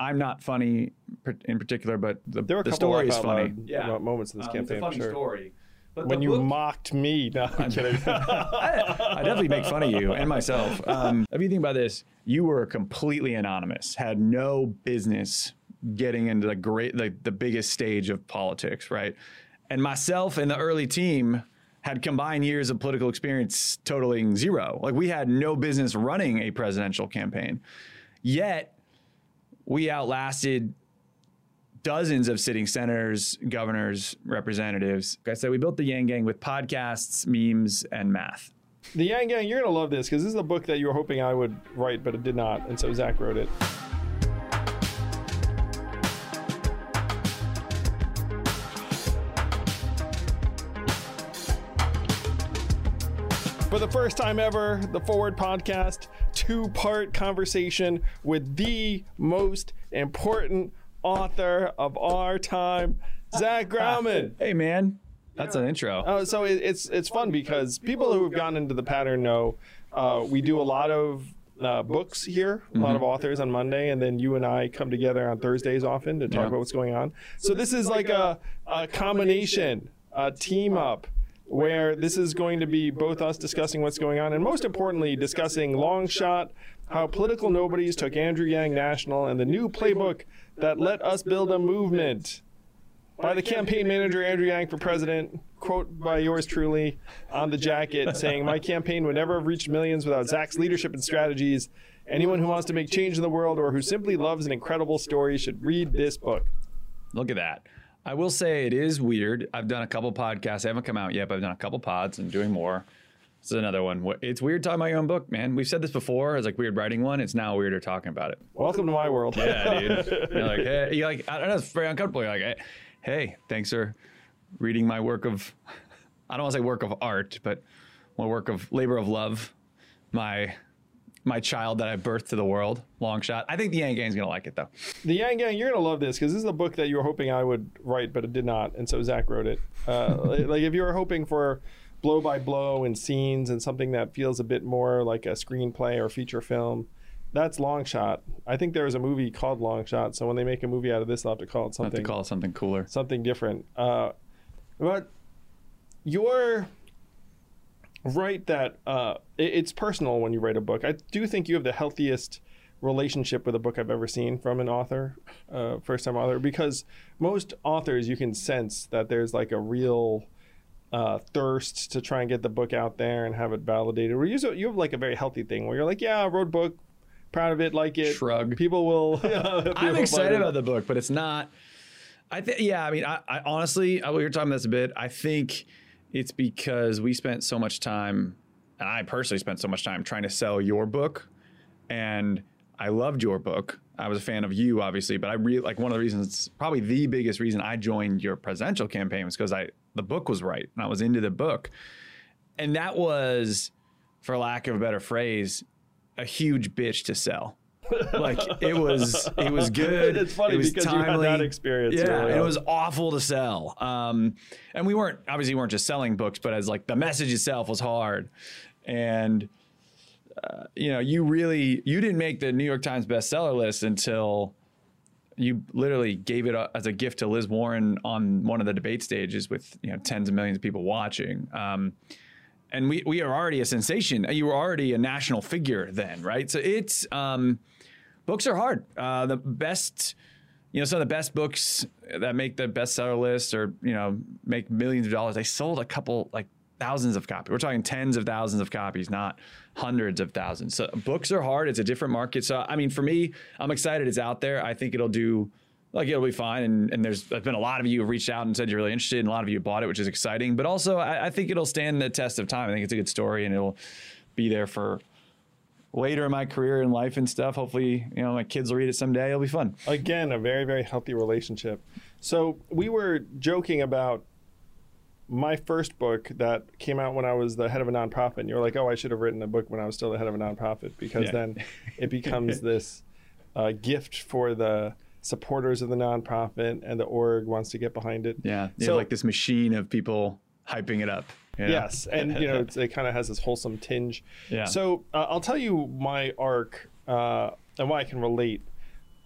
I'm not funny in particular, but the, There were the story is laugh out funny. loud moments in this Um, campaign. It's a funny sure. story. But When you book- mocked me, no, I'm kidding. I, I definitely make fun of you and myself. Um, if you think about this, you were completely anonymous, had no business getting into the great, like the biggest stage of politics, right? And myself and the early team had combined years of political experience totaling zero. Like we had no business running a presidential campaign. Yet we outlasted dozens of sitting senators, governors, representatives. Like I said, we built the Yang Gang with podcasts, memes, and math. the Yang Gang, you're gonna love this because this is a book that you were hoping I would write, but it did not, and so Zach wrote it. For the first time ever, the Forward Podcast, two part conversation with the most important author of our time, Zach Graumann. Hey, man, that's an intro. Uh, so it, it's it's fun because people who have gone into the pattern know uh, we do a lot of uh, books here, a lot of authors on Monday, and then you and I come together on Thursdays often to talk Yeah. about what's going on. So this is like a, a combination, a team up. Where this is going to be both us discussing what's going on, and most importantly, discussing long shot, how political nobodies took Andrew Yang national, and the new playbook that let us build a movement by the campaign manager Andrew Yang for president. Quote by yours truly on the jacket saying, "My campaign would never have reached millions without Zach's leadership and strategies. Anyone who wants to make change in the world or who simply loves an incredible story should read this book." Look at that. I will say it is weird. I've done a couple podcasts. I haven't come out yet, but I've done a couple pods and doing more. This is another one. It's weird talking about your own book, man. We've said this before. It's like weird writing one. It's now weirder talking about it. Welcome to my world. Yeah, dude. You're like, hey, you're like, I don't know. It's very uncomfortable. You're like, hey, hey, thanks for reading my work of, I don't want to say work of art, but my work of labor of love, my my child that I birthed to the world. Long shot. I think the Yang Gang's gonna like it though. The Yang Gang, you're gonna love this because this is a book that you were hoping I would write, but it did not, and so Zach wrote it. Uh, like if you were hoping for blow by blow and scenes and something that feels a bit more like a screenplay or feature film, that's Long Shot. I think there was a movie called Long Shot, so when they make a movie out of this, they'll have to call it I have something to call it something cooler. something different. Uh, but you're right that uh, it- it's personal when you write a book. I do think you have the healthiest relationship with a book I've ever seen from an author, uh, first time author, because most authors you can sense that there's like a real uh, thirst to try and get the book out there and have it validated. Where you, you have like a very healthy thing where you're like, yeah, I wrote a book, proud of it, like it. Shrug. People will. I'm excited about the book, but it's not. I think, yeah. I mean, I, I honestly, I, we were talking about this a bit. I think it's because we spent so much time, and I personally spent so much time trying to sell your book, and I loved your book. I was a fan of you, obviously, but I really like one of the reasons, probably the biggest reason I joined your presidential campaign was because I the book was right and I was into the book, and that was, for lack of a better phrase, a huge bitch to sell. Like it was, it was good. It's funny it was because you had that experience Yeah, early it was awful to sell. Um, and we weren't obviously we weren't just selling books, but as like the message itself was hard, and uh, you know you really you didn't make the New York Times bestseller list until you literally gave it as a gift to Liz Warren on one of the debate stages with you know tens of millions of people watching. Um, and we we are already a sensation. You were already a national figure then, right? So it's um, books are hard. Uh, the best, you know, some of the best books that make the bestseller list or you know make millions of dollars. They sold a couple like thousands of copies. We're talking tens of thousands of copies, not hundreds of thousands. So books are hard. It's a different market. So I mean, for me, I'm excited it's out there. I think it'll do. Like it'll be fine, and, and there's, been a lot of you who reached out and said you're really interested, and a lot of you bought it, which is exciting. But also, I, I think it'll stand the test of time. I think it's a good story, and it'll be there for later in my career and life and stuff. Hopefully, you know, my kids will read it someday. It'll be fun. again a very very healthy relationship so we were joking about my first book that came out when i was the head of a nonprofit and you're like oh i should have written a book when i was still the head of a nonprofit because Yeah. then it becomes this uh, gift for the supporters of the nonprofit and the org wants to get behind it Yeah, So- like this machine of people hyping it up. You know? Yes, and you know it's, it kind of has this wholesome tinge. Yeah. So uh, I'll tell you my arc uh, and why I can relate.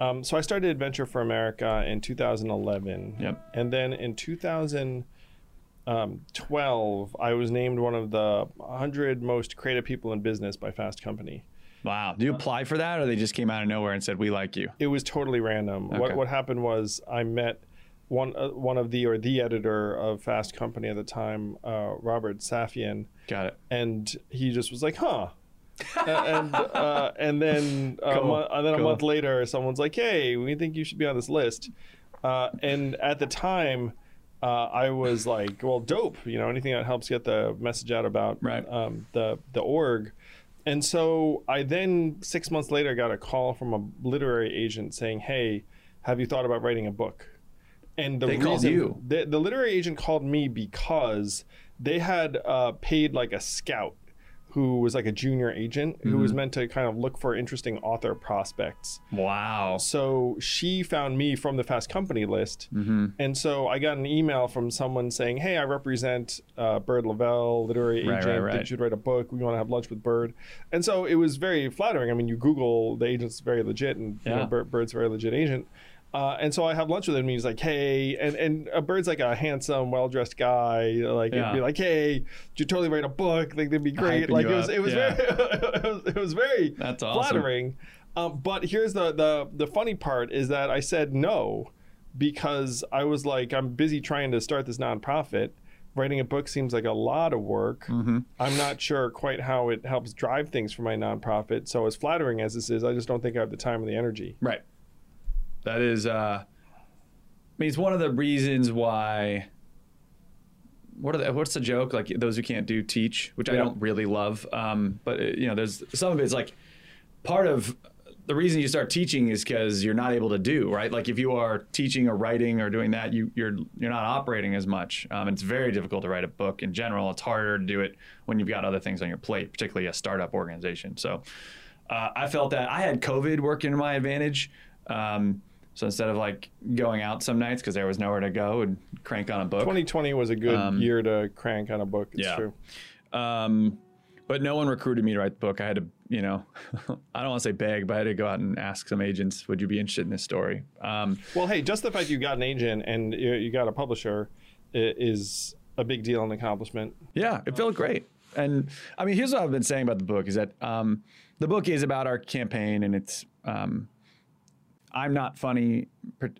Um, so I started Venture for America in 2011. Yep. And then in 2012, I was named one of the 100 most creative people in business by Fast Company. Wow. Do you apply for that, or they just came out of nowhere and said we like you? It was totally random. Okay. What what happened was I met one uh, one of the or the editor of Fast Company at the time, uh, Robert Safian, Got it. and he just was like, "Huh." And uh, and then a Cool. mo- and then a month later, someone's like, "Hey, we think you should be on this list." Uh, and at the time, uh, I was like, "Well, dope! You know, anything that helps get the message out about Right. um, the the org." And so I then six months later got a call from a literary agent saying, "Hey, have you thought about writing a book?" And the They reason you. The, the literary agent called me because they had uh, paid like a scout who was like a junior agent who Mm-hmm. was meant to kind of look for interesting author prospects. Wow. So she found me from the Fast Company list. Mm-hmm. And so I got an email from someone saying, Hey, I represent uh, Byrd Leavell, literary agent. right, Think right. You write a book. We want to have lunch with Byrd. And so it was very flattering. I mean, you Google the agent's very legit, and you know, Byrd, Byrd's a very legit agent. Uh, and so I have lunch with him. And he's like, "Hey," and and uh, Byrd's like a handsome, well-dressed guy. Like Yeah. he'd be like, "Hey, you totally write a book? Like that'd be great." Hyping Like it was, it was yeah. very, it was, it was very That's awesome. flattering. Um, but here's the, the the funny part is that I said no because I was like, I'm busy trying to start this nonprofit. Writing a book seems like a lot of work. Mm-hmm. I'm not sure quite how it helps drive things for my nonprofit. So as flattering as this is, I just don't think I have the time and the energy. Right. That is, uh, I mean, it's one of the reasons why. What are the, what's the joke? Like those who can't do teach, which I don't really love. Um, but uh, you know, there's some of it's like part of the reason you start teaching is because you're not able to do right. Like if you are teaching or writing or doing that, you you're you're not operating as much. Um, it's very difficult to write a book in general. It's harder to do it when you've got other things on your plate, particularly a startup organization. So uh, I felt that I had COVID working to my advantage. Um, so instead of like going out some nights because there was nowhere to go and crank on a book, 2020 was a good Um, year to crank on a book. It's yeah. true. um, but no one recruited me to write the book. I had to, you know, I don't want to say beg, but I had to go out and ask some agents, would you be interested in this story? Um, Well, hey, just the fact you got an agent and you, you got a publisher is a big deal and accomplishment. Yeah, it felt great. And I mean, here's what I've been saying about the book is that um, the book is about our campaign, and it's um, I'm not funny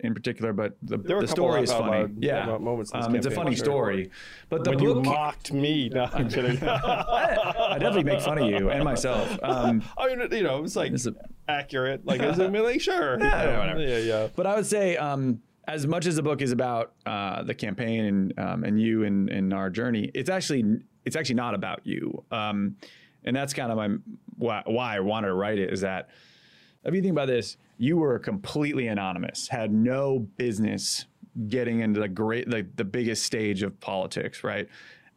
in particular, but the, the story is funny. loud yeah, mo- moments in this um, it's a funny sure. story. But the When you book, mocked me, no, I'm kidding. I definitely make fun of you and myself. Um, I mean, you know, it was like This is- accurate. Like, I mean, like, sure. Yeah, whatever. yeah, yeah. But I would say, um, as much as the book is about uh, the campaign and um, and you and, and our journey, it's actually it's actually not about you. Um, and that's kind of my why, why I wanted to write it is that if you think about this, you were completely anonymous, had no business getting into the great the, the biggest stage of politics, right?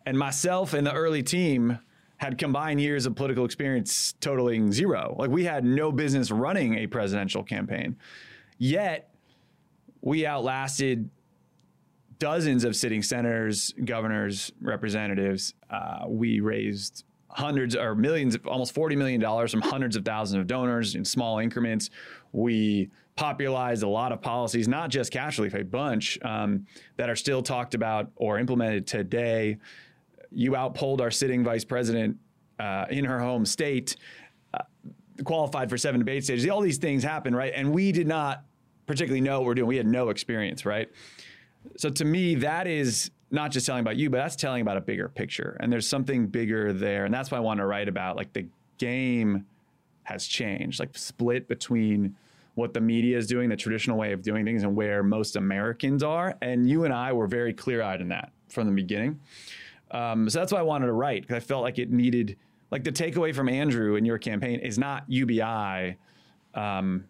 And myself and the early team had combined years of political experience totaling zero. Like we had no business running a presidential campaign. Yet we outlasted dozens of sitting senators, governors, representatives. Uh, we raised hundreds or millions, almost $40 million from hundreds of thousands of donors in small increments. We popularized a lot of policies, not just cash relief, a bunch um, that are still talked about or implemented today. You outpolled our sitting vice president uh, in her home state qualified for seven debate stages. All these things happen, right? And we did not particularly know what we're doing. We had no experience, right? So to me, that is not just telling about you, but that's telling about a bigger picture. And there's something bigger there. And that's why I want to write about like the game has changed, like split between what the media is doing, the traditional way of doing things, and where most Americans are. And you and I were very clear eyed in that from the beginning. Um, so that's why I wanted to write because I felt like it needed, like the takeaway from Andrew in your campaign is not UBI, um,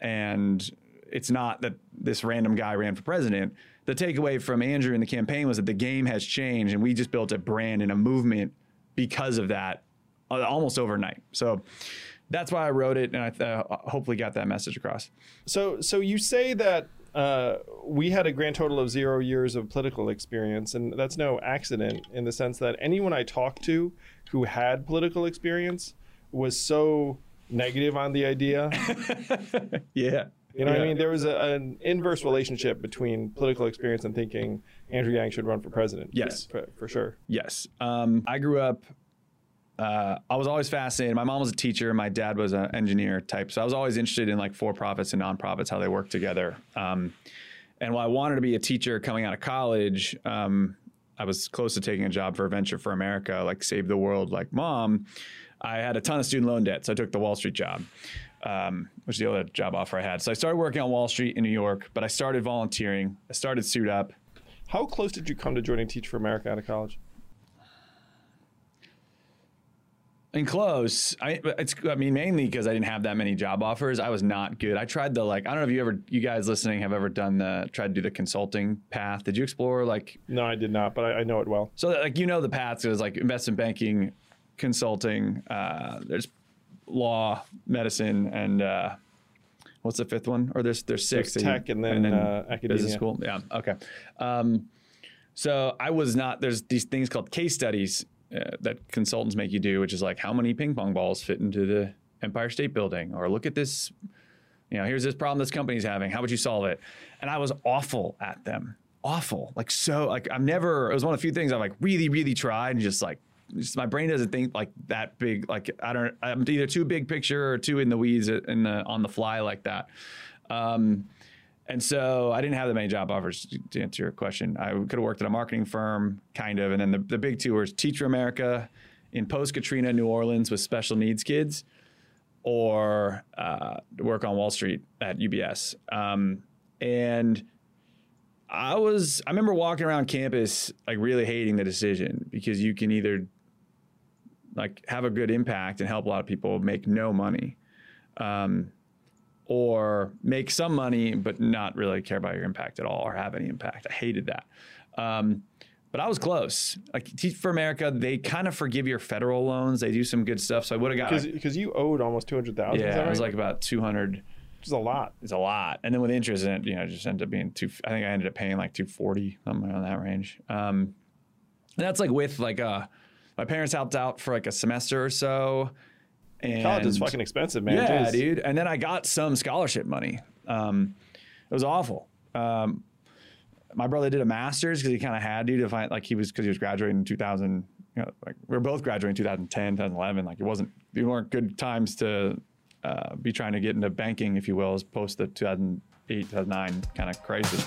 and it's not that this random guy ran for president. The takeaway from Andrew in the campaign was that the game has changed, and we just built a brand and a movement because of that, uh, almost overnight. So that's why I wrote it, and I th- uh, hopefully got that message across. So, so you say that uh, we had a grand total of zero years of political experience, and that's no accident in the sense that anyone I talked to who had political experience was so negative on the idea. Yeah. You know what I mean? There was a, an inverse relationship between political experience and thinking Andrew Yang should run for president. Yes. for, for sure. Yes. Um, I grew up. Uh, I was always fascinated. My mom was a teacher. My dad was an engineer type. So I was always interested in like for profits and nonprofits, how they work together. Um, and while I wanted to be a teacher coming out of college, um, I was close to taking a job for Venture for America, like Save the World, like mom. I had a ton of student loan debt, so I took the Wall Street job, um, which is the other job offer I had. So I started working on Wall Street in New York, but I started volunteering. I started Suit Up. How close did you come to joining Teach for America out of college? And close. I it's I mean mainly because I didn't have that many job offers. I was not good. I tried the like I don't know if you ever you guys listening have ever done the tried to do the consulting path. Did you explore like No, I did not, but I, I know it well. so like you know the paths there's like investment banking, consulting, uh, there's law, medicine, and uh, what's the fifth one? Or there's there's six. There's that you- tech and then, uh, business school. Yeah. Okay. Um, so I was not. There's these things called case studies uh, that consultants make you do, which is like how many ping pong balls fit into the Empire State Building, or look at this. You know, here's this problem this company's having. How would you solve it? And I was awful at them. Awful. Like so. Like I'm never. It was one of the few things I like really, really tried and just like. Just my brain doesn't think like that big. Like I don't. I'm either too big picture or too in the weeds in the on the fly like that. Um, and so I didn't have that many job offers to answer your question. I could have worked at a marketing firm, kind of. And then the, the big two were Teach for America in post Katrina New Orleans with special needs kids, or uh, work on Wall Street at UBS. Um, and I was, I remember walking around campus, like really hating the decision because you can either like have a good impact and help a lot of people make no money. Um, or make some money but not really care about your impact at all or have any impact. I hated that. Um, but I was close. Like Teach for America, they kind of forgive your federal loans. They do some good stuff. So I would have got. Because you owed almost 200000 yeah, it was like about 200. Which is a lot. It's a lot. And then with interest in it, you know, it just ended up being two. I think I ended up paying like 240, something around that range. Um, and that's like with like uh my parents helped out for like a semester or so. And College is fucking expensive, man. yeah, Jeez. dude. And then I got some scholarship money. Um, it was awful. Um, my brother did a master's because he kind of had to to find like he was because he was graduating in 2000. You know, like we were both graduating in 2010, 2011. Like it wasn't, they weren't good times to uh, be trying to get into banking, if you will, as post the 2008, 2009 kind of crisis.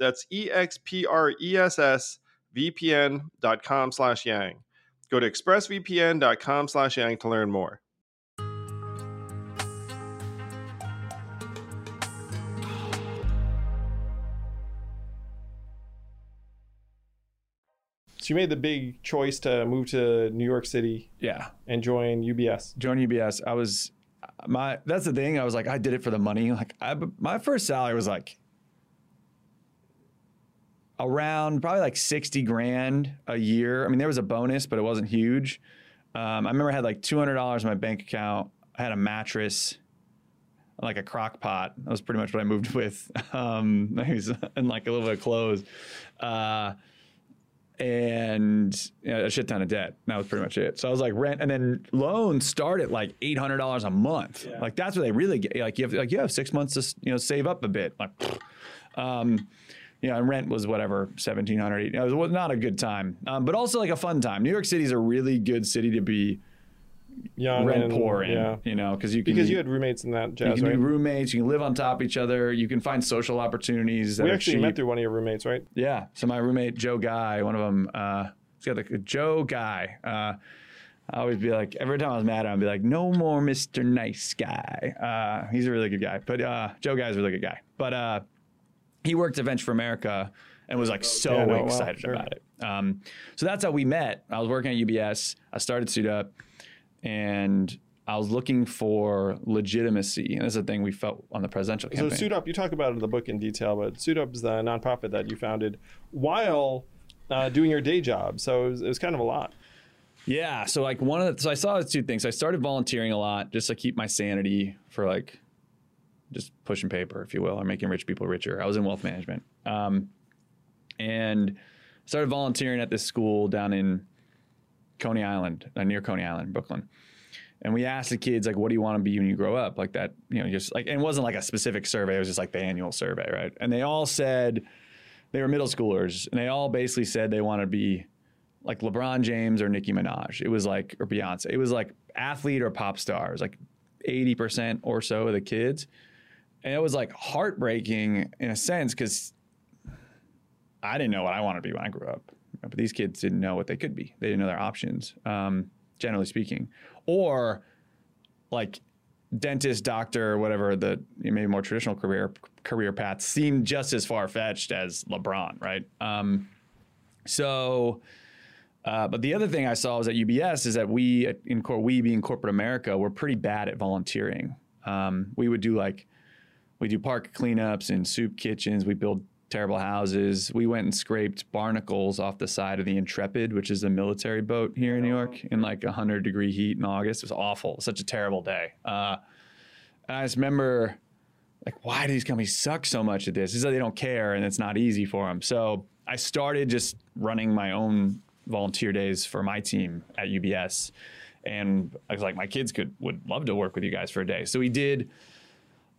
That's E E-X-P-R-E-S-S vpn.com slash yang. Go to expressvpn.com slash yang to learn more. So you made the big choice to move to New York City Yeah. and join UBS. join UBS, I was my that's the thing. I was like, I did it for the money. Like I, my first salary was like around probably like 60 grand a year. I mean, there was a bonus, but it wasn't huge. Um, I remember I had like $200 in my bank account. I had a mattress, like a crock pot. That was pretty much what I moved with. Um, I was and like a little bit of clothes. Uh, and you know, a shit ton of debt. That was pretty much it. So I was like rent, and then loans start at like eight hundred dollars a month. Yeah. Like that's what they really get. Like you have like you have six months to you know save up a bit. Like, um, you know, and rent was whatever seventeen hundred. It was not a good time, um, but also like a fun time. New York City is a really good city to be Young rent and- poor in. Yeah. You know, because you can Because you had roommates in that you jazz, can right? be roommates. You can live on top of each other. You can find social opportunities. We actually cheap. met through one of your roommates, right? Yeah. So my roommate Joe Guy, one of them, uh, he's got the Joe Guy. Uh, I always be like, every time I was mad at him, I'd be like, no more Mr. Nice Guy. Uh, he's a really good guy, but uh, Joe Guy's a really good guy. But uh, he worked at Venture for America and was like so Yeah, no, wow, excited sure. about it. Um, so that's how we met. I was working at UBS. I started Suit Up, and I was looking for legitimacy, and is a thing we felt on the presidential So campaign. Suit Up, you talk about it in the book in detail, but Suit Up is the nonprofit that you founded while uh, doing your day job. So it was, it was kind of a lot. Yeah. So like one of the, so I saw two things. I started volunteering a lot just to keep my sanity for like just pushing paper, if you will, or making rich people richer. I was in wealth management. Um, and started volunteering at this school down in Coney Island, uh, near Coney Island, Brooklyn. And we asked the kids like, "What do you want to be when you grow up?" Like that, you know, just like, and it wasn't like a specific survey. It was just like the annual survey, right? And they all said they were middle schoolers, and they all basically said they want to be like LeBron James or Nicki Minaj. It was like or Beyonce. It was like athlete or pop stars, like eighty percent or so of the kids, and it was like heartbreaking in a sense because I didn't know what I wanted to be when I grew up, but these kids didn't know what they could be. They didn't know their options, um, generally speaking, or like dentist, doctor, whatever the maybe more traditional career career paths seemed just as far fetched as LeBron, right? Um, so. Uh, but the other thing I saw was at UBS is that we, in we being corporate America, we're pretty bad at volunteering. Um, we would do like, we do park cleanups and soup kitchens. We build terrible houses. We went and scraped barnacles off the side of the Intrepid, which is a military boat here in New York, in like 100 degree heat in August. It was awful. Such a terrible day. Uh, and I just remember, like, why do these companies suck so much at this? It's that they don't care and it's not easy for them. So I started just running my own volunteer days for my team at UBS. And I was like, my kids could would love to work with you guys for a day. So we did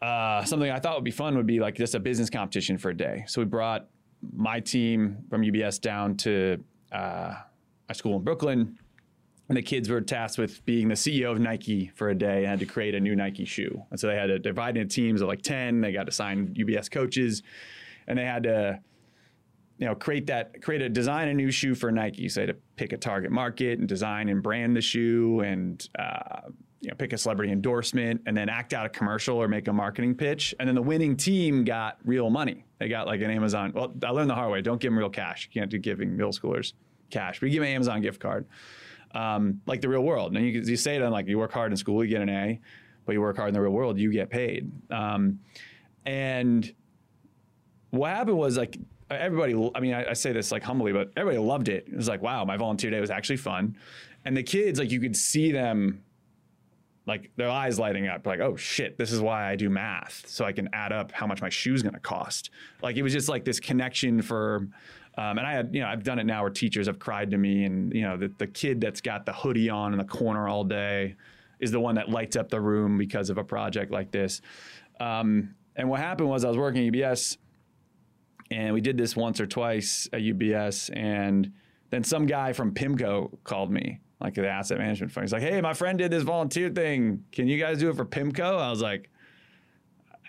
uh, something I thought would be fun would be like just a business competition for a day. So we brought my team from UBS down to uh, a school in Brooklyn, and the kids were tasked with being the CEO of Nike for a day and had to create a new Nike shoe. And so they had to divide into teams of like ten. They got assigned UBS coaches, and they had to you know create that create a design a new shoe for Nike. So they had to pick a target market and design and brand the shoe and uh, you know pick a celebrity endorsement and then act out a commercial or make a marketing pitch. And then the winning team got real money. They got like an Amazon. Well, I learned the hard way. Don't give them real cash. You can't do giving middle schoolers cash. But you give them an Amazon gift card, um, like the real world. And you, you say to them like you work hard in school, you get an A, but you work hard in the real world, you get paid. Um, and what happened was like everybody i mean I, I say this like humbly but everybody loved it it was like wow my volunteer day was actually fun and the kids like you could see them like their eyes lighting up like oh shit this is why i do math so i can add up how much my shoe's going to cost like it was just like this connection for um, and i had you know i've done it now where teachers have cried to me and you know the, the kid that's got the hoodie on in the corner all day is the one that lights up the room because of a project like this um, and what happened was i was working at ubs and we did this once or twice at UBS. And then some guy from PIMCO called me, like the asset management fund. He's like, "Hey, my friend did this volunteer thing. Can you guys do it for PIMCO?" I was like,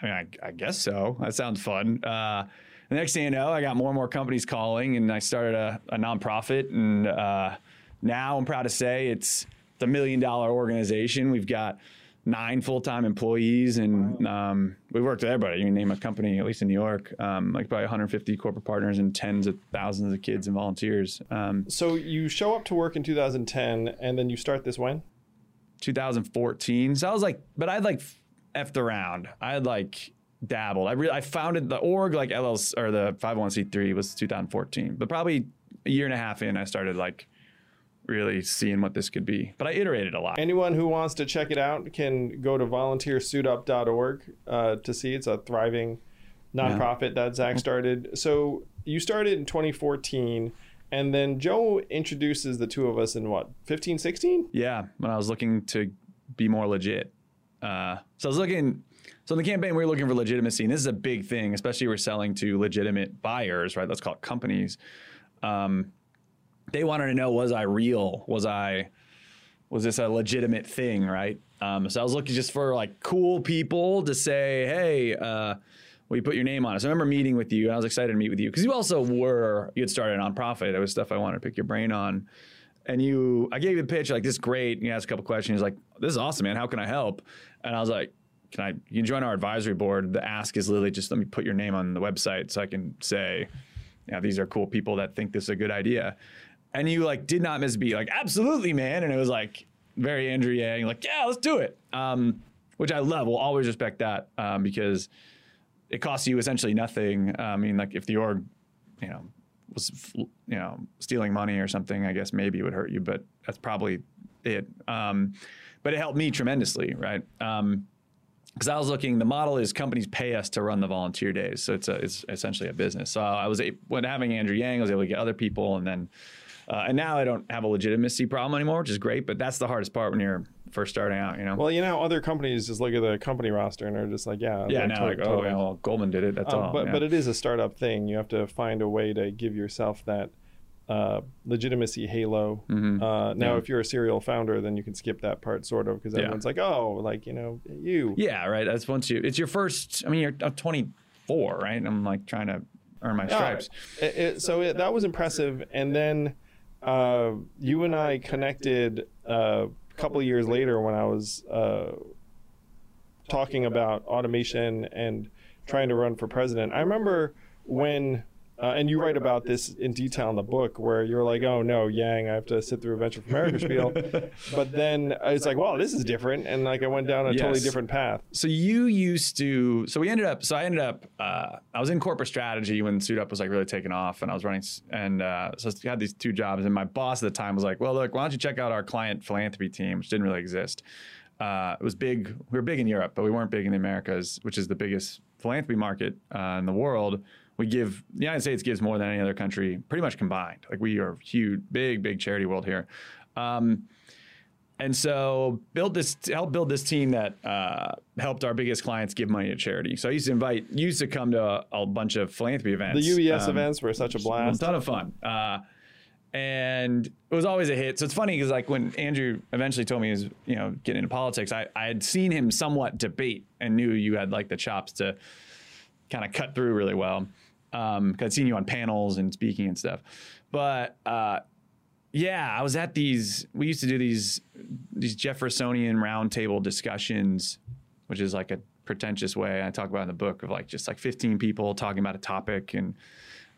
"I mean, I, I guess so. That sounds fun." Uh, the next thing you know, I got more and more companies calling, and I started a, a nonprofit. And uh, now I'm proud to say it's a million dollar organization. We've got nine full time employees, and um, we worked with everybody. You can name a company, at least in New York, um, like probably 150 corporate partners and tens of thousands of kids and volunteers. Um, So you show up to work in 2010, and then you start this when? 2014. So I was like, but I'd like effed around. I had like dabbled. I really I founded the org like LLC or the 501c3 was 2014, but probably a year and a half in, I started like really seeing what this could be. But I iterated a lot. Anyone who wants to check it out can go to volunteersuitup.org uh, to see. It's a thriving nonprofit that Zach started. So you started in 2014, and then Joe introduces the two of us in what, 15, 16? Yeah, when I was looking to be more legit. Uh, so I was looking. So in the campaign, we were looking for legitimacy, and this is a big thing, especially we're selling to legitimate buyers, right? Let's call it companies. Um, they wanted to know: Was I real? Was I? Was this a legitimate thing, right? Um, so I was looking just for like cool people to say, "Hey, uh, will you put your name on it?" So I remember meeting with you, and I was excited to meet with you because you also were you had started a nonprofit. It was stuff I wanted to pick your brain on and you I gave you the pitch like this is great. And You asked a couple questions like this is awesome, man. How can I help? And I was like, can I you join our advisory board? The ask is literally just let me put your name on the website so I can say, yeah, these are cool people that think this is a good idea. And you like did not miss a beat, like absolutely, man. And it was like very Andrew Yang, like yeah, let's do it. Um, which I love. We'll always respect that um, because it costs you essentially nothing. Uh, I mean, like if the org, you know, was you know stealing money or something, I guess maybe it would hurt you, but that's probably it. Um, but it helped me tremendously, right? Um, because I was looking, the model is companies pay us to run the volunteer days, so it's a, it's essentially a business. So I was when having Andrew Yang, I was able to get other people, and then uh, and now I don't have a legitimacy problem anymore, which is great. But that's the hardest part when you're first starting out, you know. Well, you know, other companies just look at the company roster and are just like, yeah, yeah, like, now like, oh, yeah, well, Goldman did it. That's Um, all. but yeah. but it is a startup thing. You have to find a way to give yourself that uh, legitimacy halo. Mm-hmm. Uh, now, Yeah. if you're a serial founder, then you can skip that part sort of because Yeah. everyone's like, oh, like you know, you. yeah, right. That's once you. It's your first. I mean, you're 24, right? And I'm like trying to earn my Yeah. stripes. It- it- so it, that was impressive. And then uh, you and I connected uh, a couple years later when I was uh, talking about automation and trying to run for president. I remember when. Uh, and you write about this in detail in the book where you're like, oh no, Yang, I have to sit through a Venture for America spiel. but then it's like, wow, this is different. And like I went down a totally different path. So you used to. So we ended up. So I ended up. Uh, I was in corporate strategy when Suit Up was like really taking off, and I was running. And uh, so I had these two jobs, and my boss at the time was like, "Well, look, why don't you check out our client philanthropy team, which didn't really exist. Uh, it was big. We were big in Europe, but we weren't big in the Americas, which is the biggest philanthropy market uh, in the world. We give the United States gives more than any other country, pretty much combined. Like we are huge, big, big charity world here. Um, and so build this help build this team that uh, helped our biggest clients give money to charity. So I used to invite used to come to a, a bunch of philanthropy events. The UBS Um, events were such a blast, a ton of fun. Uh, and it was always a hit. So it's funny because like when Andrew eventually told me he was, you know, getting into politics, I, I had seen him somewhat debate and knew you had like the chops to kind of cut through really well. Um, cause I'd seen you on panels and speaking and stuff. But uh, yeah, I was at these. We used to do these these Jeffersonian roundtable discussions, which is like a pretentious way I talk about in the book of like just like 15 people talking about a topic, and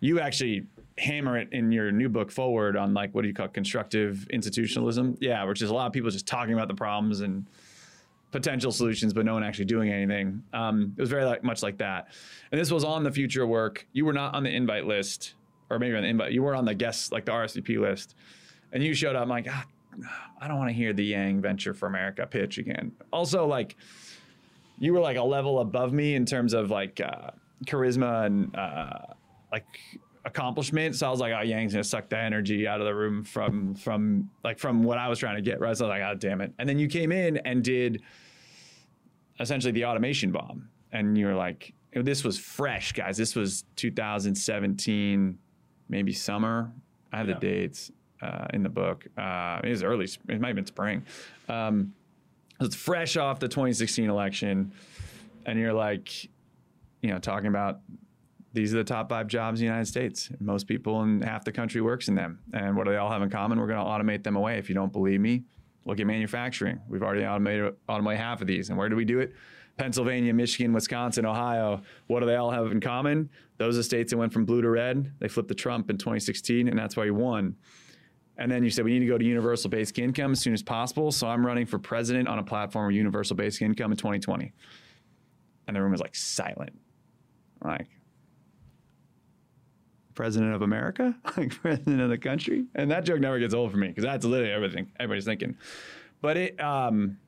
you actually hammer it in your new book forward on like what do you call constructive institutionalism? Yeah, which is a lot of people just talking about the problems and potential solutions, but no one actually doing anything. Um, it was very like, much like that. And this was on the future work. You were not on the invite list, or maybe on the invite. You were on the guest, like the RSVP list, and you showed up. I'm like, ah, I don't want to hear the Yang Venture for America pitch again. Also, like, you were like a level above me in terms of like uh, charisma and uh, like accomplishment. So I was like, oh, Yang's gonna suck the energy out of the room from from like from what I was trying to get. Right. So I was like, oh damn it. And then you came in and did essentially the automation bomb. And you're like, this was fresh, guys. This was 2017, maybe summer. I have Yeah. the dates uh, in the book. Uh, it was early. It might have been spring. Um, it's fresh off the 2016 election, and you're like, you know, talking about these are the top five jobs in the United States. Most people in half the country works in them. And what do they all have in common? We're going to automate them away. If you don't believe me, look at manufacturing. We've already automated automated half of these. And where do we do it? Pennsylvania, Michigan, Wisconsin, Ohio. What do they all have in common? Those are states that went from blue to red. They flipped the Trump in 2016, and that's why he won. And then you said we need to go to universal basic income as soon as possible. So I'm running for president on a platform of universal basic income in 2020. And the room was like silent. Like, president of America, like president of the country. And that joke never gets old for me because that's literally everything everybody's thinking. But it um,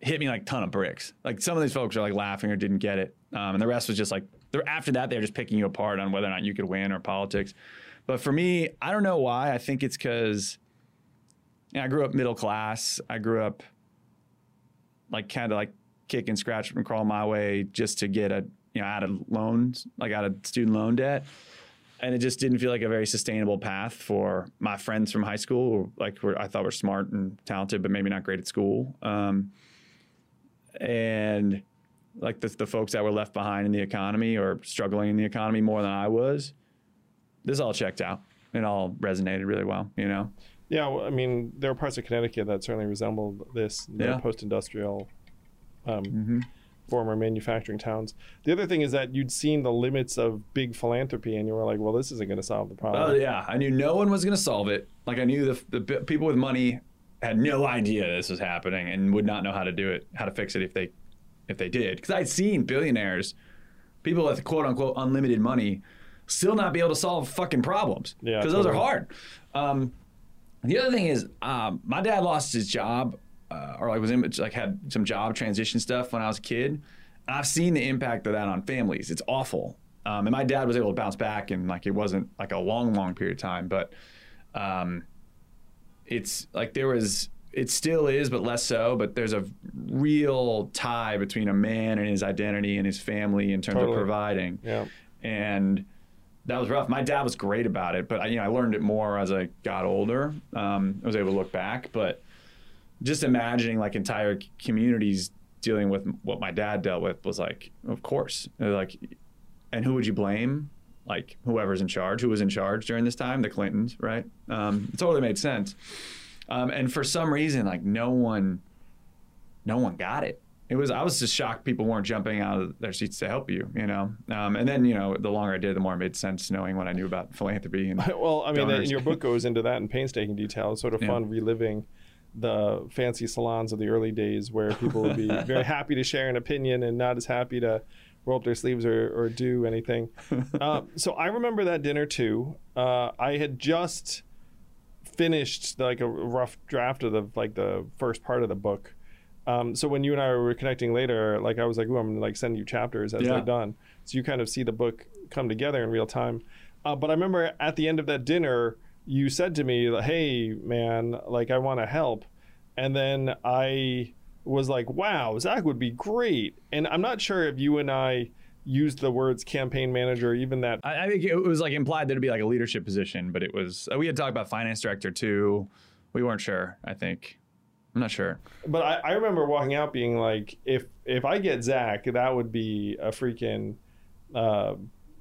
hit me like a ton of bricks. Like some of these folks are like laughing or didn't get it, um, and the rest was just like after that they're just picking you apart on whether or not you could win or politics. But for me, I don't know why. I think it's because you know, I grew up middle class. I grew up like kind of like kick and scratch and crawl my way just to get a you know out of loans, like out of student loan debt. And it just didn't feel like a very sustainable path for my friends from high school, like were, I thought were smart and talented, but maybe not great at school. Um, and like the, the folks that were left behind in the economy or struggling in the economy more than I was, this all checked out. It all resonated really well, you know? Yeah, well, I mean, there are parts of Connecticut that certainly resembled this, Yeah. post-industrial, um, Mm-hmm. Former manufacturing towns. The other thing is that you'd seen the limits of big philanthropy, and you were like, "Well, this isn't going to solve the problem." Oh yeah, I knew no one was going to solve it. Like I knew the, the people with money had no idea this was happening and would not know how to do it, how to fix it if they if they did. Because I'd seen billionaires, people with quote unquote unlimited money, still not be able to solve fucking problems. Yeah, because those are hard. Um, the other thing is, um, my dad lost his job, uh, or like was in like had some job transition stuff when I was a kid, and I've seen the impact of that on families. It's awful. Um, and my dad was able to bounce back, and like it wasn't like a long, long period of time, but um, it's like there was. It still is, but less so. But there's a real tie between a man and his identity and his family in terms Totally. of providing yeah, and that was rough. My dad was great about it, but I, you know, I learned it more as I got older. Um, I was able to look back, but just imagining like entire communities dealing with what my dad dealt with was like, of course, like, and who would you blame? Like whoever's in charge, who was in charge during this time, the Clintons, right? Um, it totally made sense. Um, and for some reason, like no one, no one got it. It was I was just shocked people weren't jumping out of their seats to help you, you know. Um, and then you know, the longer I did, the more it made sense knowing what I knew about philanthropy and well, I mean, your book goes into that in painstaking detail. It's sort of Yeah. fun reliving the fancy salons of the early days, where people would be very happy to share an opinion and not as happy to roll up their sleeves or, or do anything. uh, so I remember that dinner too. Uh, I had just finished like a rough draft of the like the first part of the book. Um, so when you and I were connecting later, like I was like, "Ooh, I'm gonna like send you chapters as Yeah. they're done." So you kind of see the book come together in real time. Uh, but I remember at the end of that dinner, you said to me, "Hey, man, like I want to help," and then I was like, "Wow, Zach would be great." And I'm not sure if you and I used the words campaign manager, even that. I, I think it was like implied that it'd be like a leadership position, but it was we had talked about finance director too. We weren't sure. I think I'm not sure. But I, I remember walking out being like, if if I get Zach, that would be a freaking uh,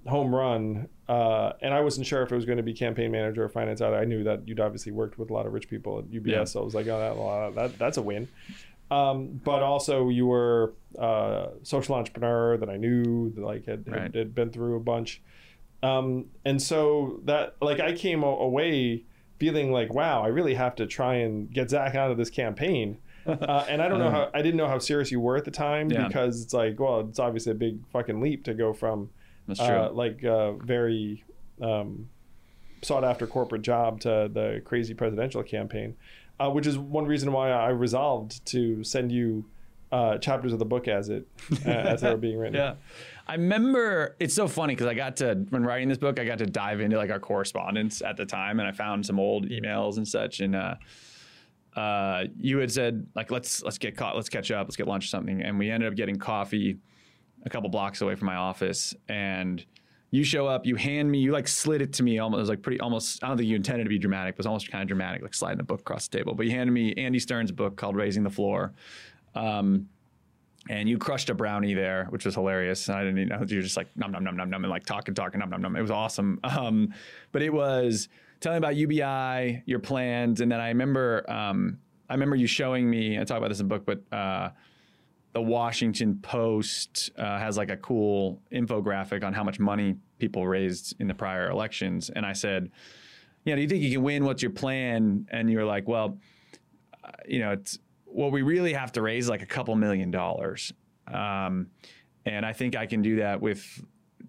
home run. Uh, and I wasn't sure if it was going to be campaign manager or finance either. I knew that you'd obviously worked with a lot of rich people at UBS, Yeah. so I was like, oh, that, that that's a win. Um, but also, you were a social entrepreneur that I knew, that like had, Right. had, had been through a bunch. Um, and so that like I came away feeling like, wow, I really have to try and get Zach out of this campaign. Uh, and I don't know how I didn't know how serious you were at the time Yeah. because it's like, well, it's obviously a big fucking leap to go from That's true. uh, like a very um, sought after corporate job to the crazy presidential campaign, uh, which is one reason why I resolved to send you uh, chapters of the book as it uh, as they were being written. Yeah. I remember it's so funny because I got to when writing this book, I got to dive into like our correspondence at the time, and I found some old emails and such. And uh, uh, you had said like let's let's get caught, let's catch up, let's get lunch or something, and we ended up getting coffee a couple blocks away from my office, and you show up, you hand me, you like slid it to me almost it was like pretty almost. I don't think you intended to be dramatic, but it was almost kind of dramatic, like sliding the book across the table. But you handed me Andy Stern's book called Raising the Floor. Um, and you crushed a brownie there, which was hilarious. And I didn't know you were just like num num num num num and like talking talking num num num. It was awesome. Um, but it was telling about UBI, your plans, and then I remember um, I remember you showing me. I talk about this in the book, but uh, the Washington Post uh, has like a cool infographic on how much money people raised in the prior elections, and I said, you know, do you think you can win? What's your plan? And you were like, well, uh, you know, it's what we really have to raise like a couple million dollars. Um, and I think I can do that with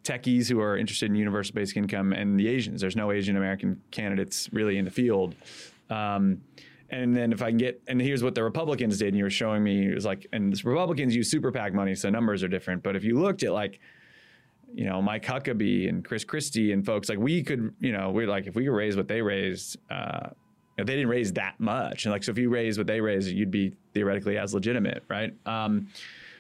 techies who are interested in universal basic income and the Asians. There's no Asian American candidates really in the field. Um, and then if I can get, and here's what the Republicans did, and you were showing me, it was like, and Republicans use super PAC money, so numbers are different. But if you looked at like, you know, Mike Huckabee and Chris Christie and folks, like we could, you know, we're like, if we could raise what they raised, uh, they didn't raise that much. And like, so if you raise what they raised, you'd be theoretically as legitimate, right? Um,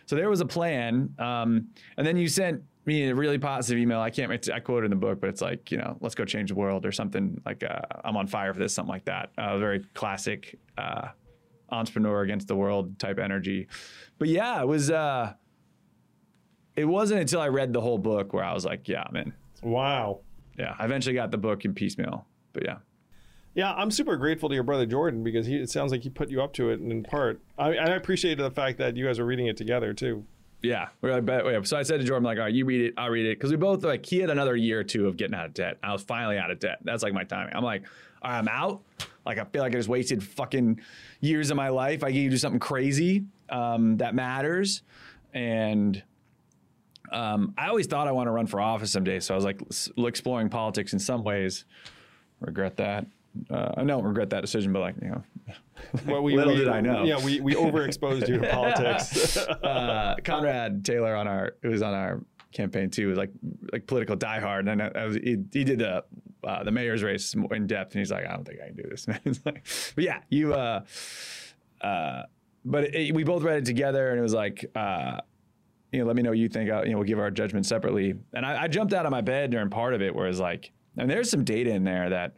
so there was a plan. Um, and then you sent me a really positive email. I can't, I quoted in the book, but it's like, you know, let's go change the world or something like, uh, I'm on fire for this, something like that. Uh, very classic, uh, entrepreneur against the world type energy. But yeah, it was, uh, it wasn't until I read the whole book where I was like, yeah, I'm in. Wow. Yeah. I eventually got the book in piecemeal, but yeah. Yeah, I'm super grateful to your brother Jordan because he, it sounds like he put you up to it and in part. I, I appreciated the fact that you guys were reading it together too. Yeah, we're like, but, yeah. so I said to Jordan, I'm like, all right, you read it, I'll read it, because we both like he had another year or two of getting out of debt. I was finally out of debt. That's like my timing. I'm like, all right, I'm out. Like I feel like I just wasted fucking years of my life. I can do something crazy um, that matters, and um, I always thought I want to run for office someday. So I was like exploring politics in some ways. Regret that. Uh, I don't regret that decision, but like you know, well, we, little we, did I know. Yeah, we, we overexposed you to politics. uh, Conrad Taylor on our who was on our campaign too was like like political diehard, and I, I was, he, he, did the uh, the mayor's race in depth, and he's like, I don't think I can do this. like, but yeah, you. Uh, uh, but it, we both read it together, and it was like. Uh, you know, let me know what you think. you know, we'll give our judgment separately. And I, I jumped out of my bed during part of it, where it's like, and there's some data in there that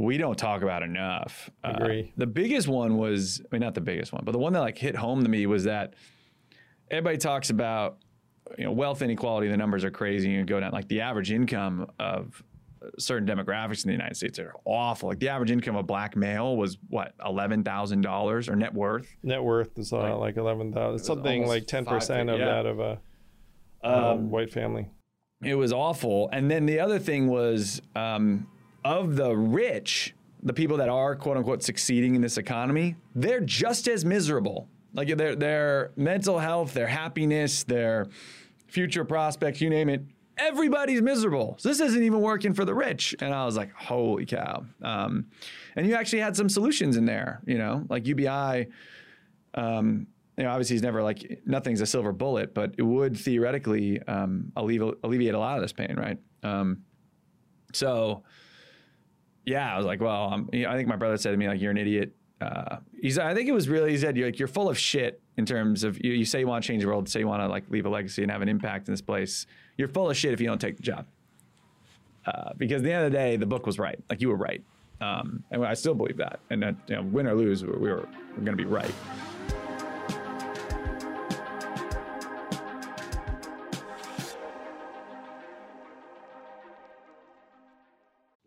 we don't talk about enough. Uh, Agree. Uh, the biggest one was, I mean, not the biggest one, but the one that like hit home to me was that everybody talks about, you know, wealth inequality. The numbers are crazy. You go down like the average income of certain demographics in the United States are awful. Like the average income of a black male was what eleven thousand dollars or net worth. Net worth is uh, like, like eleven thousand. Something like ten percent of yeah. that of a um, white family. It was awful. And then the other thing was um, of the rich, the people that are quote unquote succeeding in this economy, they're just as miserable. Like their their mental health, their happiness, their future prospects, you name it. Everybody's miserable. So this isn't even working for the rich. And I was like, holy cow. Um, and you actually had some solutions in there, you know, like UBI. Um, you know, obviously, it's never like nothing's a silver bullet, but it would theoretically um, alleviate, alleviate a lot of this pain, right? Um, so, yeah, I was like, well, um, I think my brother said to me like, "You're an idiot." Uh, he's, I think it was really he said, "You're like you're full of shit." In terms of you, you say you want to change the world, say you want to like leave a legacy and have an impact in this place. You're full of shit if you don't take the job. Uh, because at the end of the day, the book was right. Like you were right, um, and I still believe that. And that, you know, win or lose, we were, we're going to be right.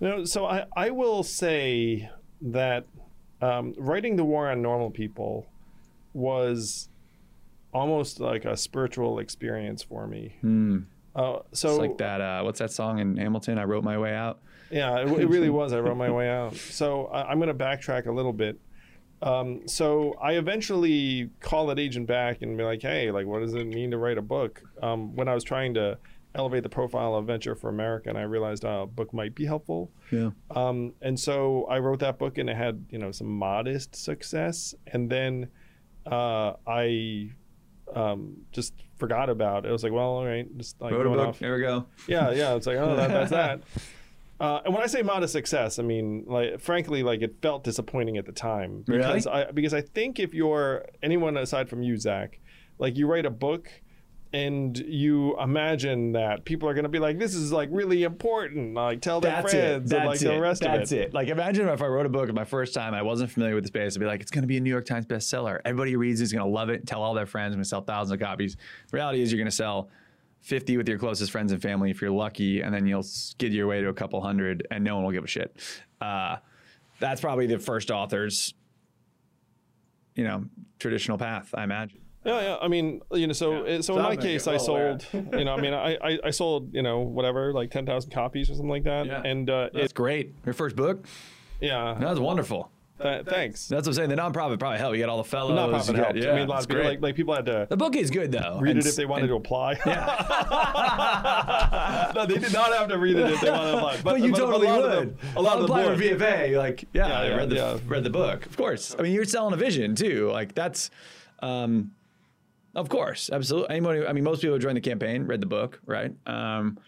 You know, so I, I will say that um, writing the war on normal people was almost like a spiritual experience for me. Mm. Uh, so It's like that. Uh, what's that song in Hamilton? I wrote my way out. Yeah, it, it really was. I wrote my way out. So I, I'm going to backtrack a little bit. Um, so I eventually call that agent back and be like, "Hey, like, what does it mean to write a book?" Um, when I was trying to elevate the profile of Venture for America, and I realized uh, a book might be helpful. Yeah. Um, and so I wrote that book, and it had you know some modest success, and then uh, I um, just forgot about it. I was like, well, all right, just like Wrote a book. off. There we go. Yeah, yeah. It's like, oh, that, that's that. Uh, and when I say modest success, I mean, like, frankly, like it felt disappointing at the time because I because I think if you're anyone aside from you, Zach, like you write a book and you imagine that people are going to be like, this is like really important, like tell their That's friends it. and That's like it. the rest That's of it. it. Like imagine if I wrote a book my first time, I wasn't familiar with the space. I'd be like, it's going to be a New York Times bestseller. Everybody who reads it is going to love it. Tell all their friends. I'm going to sell thousands of copies. The reality is, you're going to sell 50 with your closest friends and family if you're lucky, and then you'll skid your way to a couple hundred, and no one will give a shit. Uh, that's probably the first author's, you know, traditional path, I imagine. Yeah, yeah. I mean, you know, so Yeah. so, So in my case, get I sold, you know, I mean, I, I, I sold, you know, whatever, like ten thousand copies or something like that, Yeah. and uh, That's it, great. Your first book. yeah, That was wonderful. th- thanks. That's what I'm saying. The nonprofit probably helped. You get all the fellows. Not profit you helped. Yeah, I mean, a lot it's of people great. like, like people had to the book is good though. read And it if they wanted and- to apply. Yeah. no, they did not have to read it if they wanted to apply. But, you totally a would. Of them, a lot of them apply for would. VFA, like yeah, Yeah, I yeah, read the yeah. read the book. Of course. I mean, you're selling a vision too. Like that's, um, of course, absolutely. Anybody, I mean, most people who joined the campaign read the book, right? Um,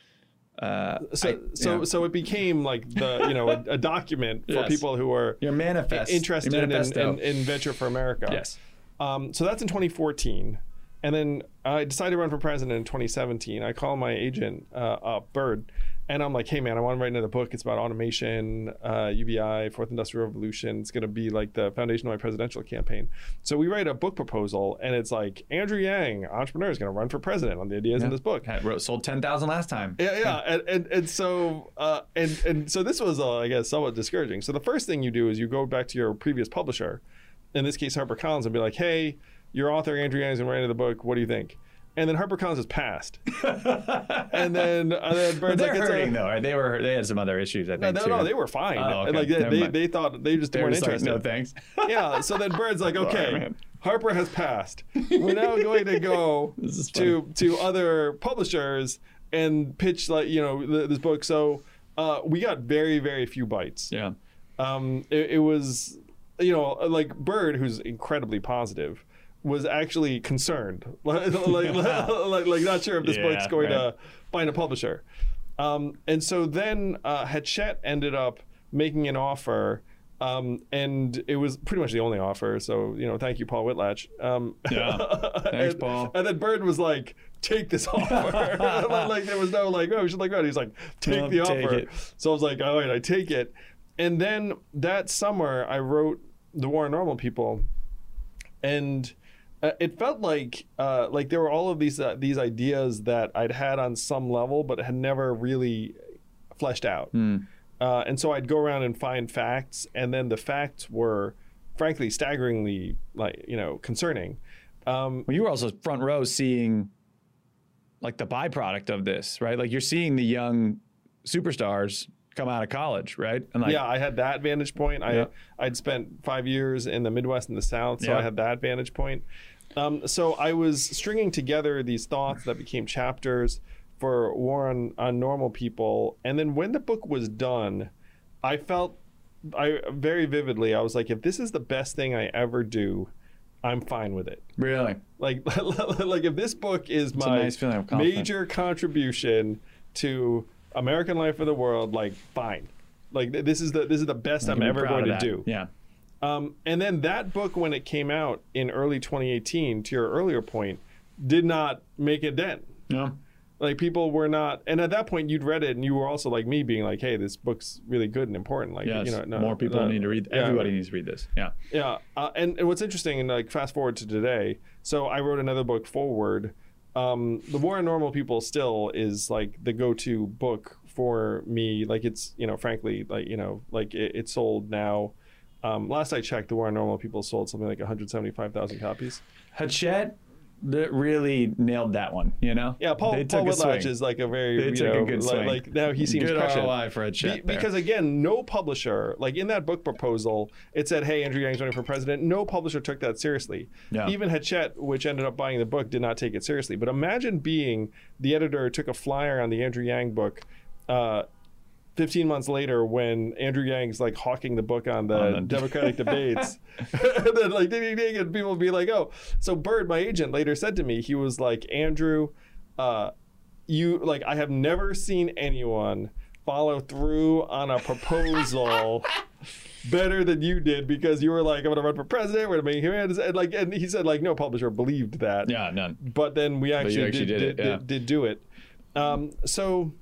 uh, So, I- so, so it became like the you know a, a document for Yes. people who are your manifest, interested your in, in, in Venture for America. yes. Um, so that's in 2014. And then I decided to run for president in 2017. I call my agent uh, up, Byrd, and I'm like, hey, man, I want to write another book. It's about automation, uh, UBI, Fourth Industrial Revolution. It's going to be like the foundation of my presidential campaign. So we write a book proposal, and it's like, Andrew Yang, entrepreneur, is going to run for president on the ideas in this book. I wrote, sold ten thousand last time. Yeah, yeah, and, and, and so uh, and and so this was, uh, I guess, somewhat discouraging. So the first thing you do is you go back to your previous publisher, in this case HarperCollins, and be like, "Hey, your author Andrew Yang is writing the book. What do you think?" And then HarperCollins has passed, and then and then Byrd's they're like, "It's a- hurting though? They were they had some other issues. I No, think no, too. no, they were fine. Oh, okay. Like they, they, they thought they just They were weren't just like, interested. no thanks. yeah. So then Byrd's like, okay. Harper has passed. We're now going to go to to other publishers and pitch like you know th- this book. So uh, we got very very few bites. Yeah. Um, it, it was you know like Bird, who's incredibly positive, was actually concerned, like like, like, like not sure if this Yeah, book's going right. to find a publisher. Um, and so then uh, Hachette ended up making an offer. Um, and it was pretty much the only offer. So, you know, thank you, Paul Whitlatch. Um, Yeah. Thanks, and, Paul. And then Byrd was like, take this offer. like, there was no like, oh, we should like, that. He's like, take the take offer. it. So I was like, all right, I take it. And then that summer, I wrote The War on Normal People. And it felt like uh, like there were all of these uh, these ideas that I'd had on some level, but had never really fleshed out. Uh, and so I'd go around and find facts, and then the facts were, frankly, staggeringly like you know concerning. Um, Well, you were also front row seeing like the byproduct of this, right? Like you're seeing the young superstars come out of college, right? And like yeah, I had that vantage point. I Yeah. I'd spent five years in the Midwest and the South, so Yeah. I had that vantage point. Um, so I was stringing together these thoughts that became chapters for War on, on Normal People, and then when the book was done, I felt I very vividly. I was like, if this is the best thing I ever do, I'm fine with it. really, Like, like if this book is a my nice major contribution to American life of the world, like fine. Like this is the this is the best I'm ever going to do. Yeah. Um, and then that book, when it came out in early 2018, to your earlier point, did not make a dent. No. Like people were not, and at that point you'd read it, and you were also like me, being like, "Hey, this book's really good and important." Like, Yes. you know, no, More people uh, need to read. yeah. Everybody needs to read this. Yeah. Yeah, uh, and, and what's interesting, and like fast forward to today, so I wrote another book, Forward. Um, the War on Normal People still is like the go-to book for me. Like it's you know, frankly, like you know, like it, it's sold now. Um, last I checked, the War on Normal People sold something like 175,000 copies. Hachette that really nailed that one. You know. Yeah, Paul, They Paul Whitlatch is like a very They took a good like, swing. like now he seems Good. ROI for Hachette because again, no publisher like in that book proposal, it said, "Hey, Andrew Yang's running for president." No publisher took that seriously. Yeah. Even Hachette, which ended up buying the book, did not take it seriously. But imagine being the editor who took a flyer on the Andrew Yang book. Uh, 15 months later when Andrew Yang's like hawking the book on the, Democratic debates and then like ding ding ding and people be like oh so Byrd my agent later said to me he was like Andrew uh you like I have never seen anyone follow through on a proposal better than you did because you were like I'm gonna run for president we're gonna make him and like and he said like no publisher believed that Yeah, none. but then we actually, actually did, did did, it, yeah. did, did do it. Um, so,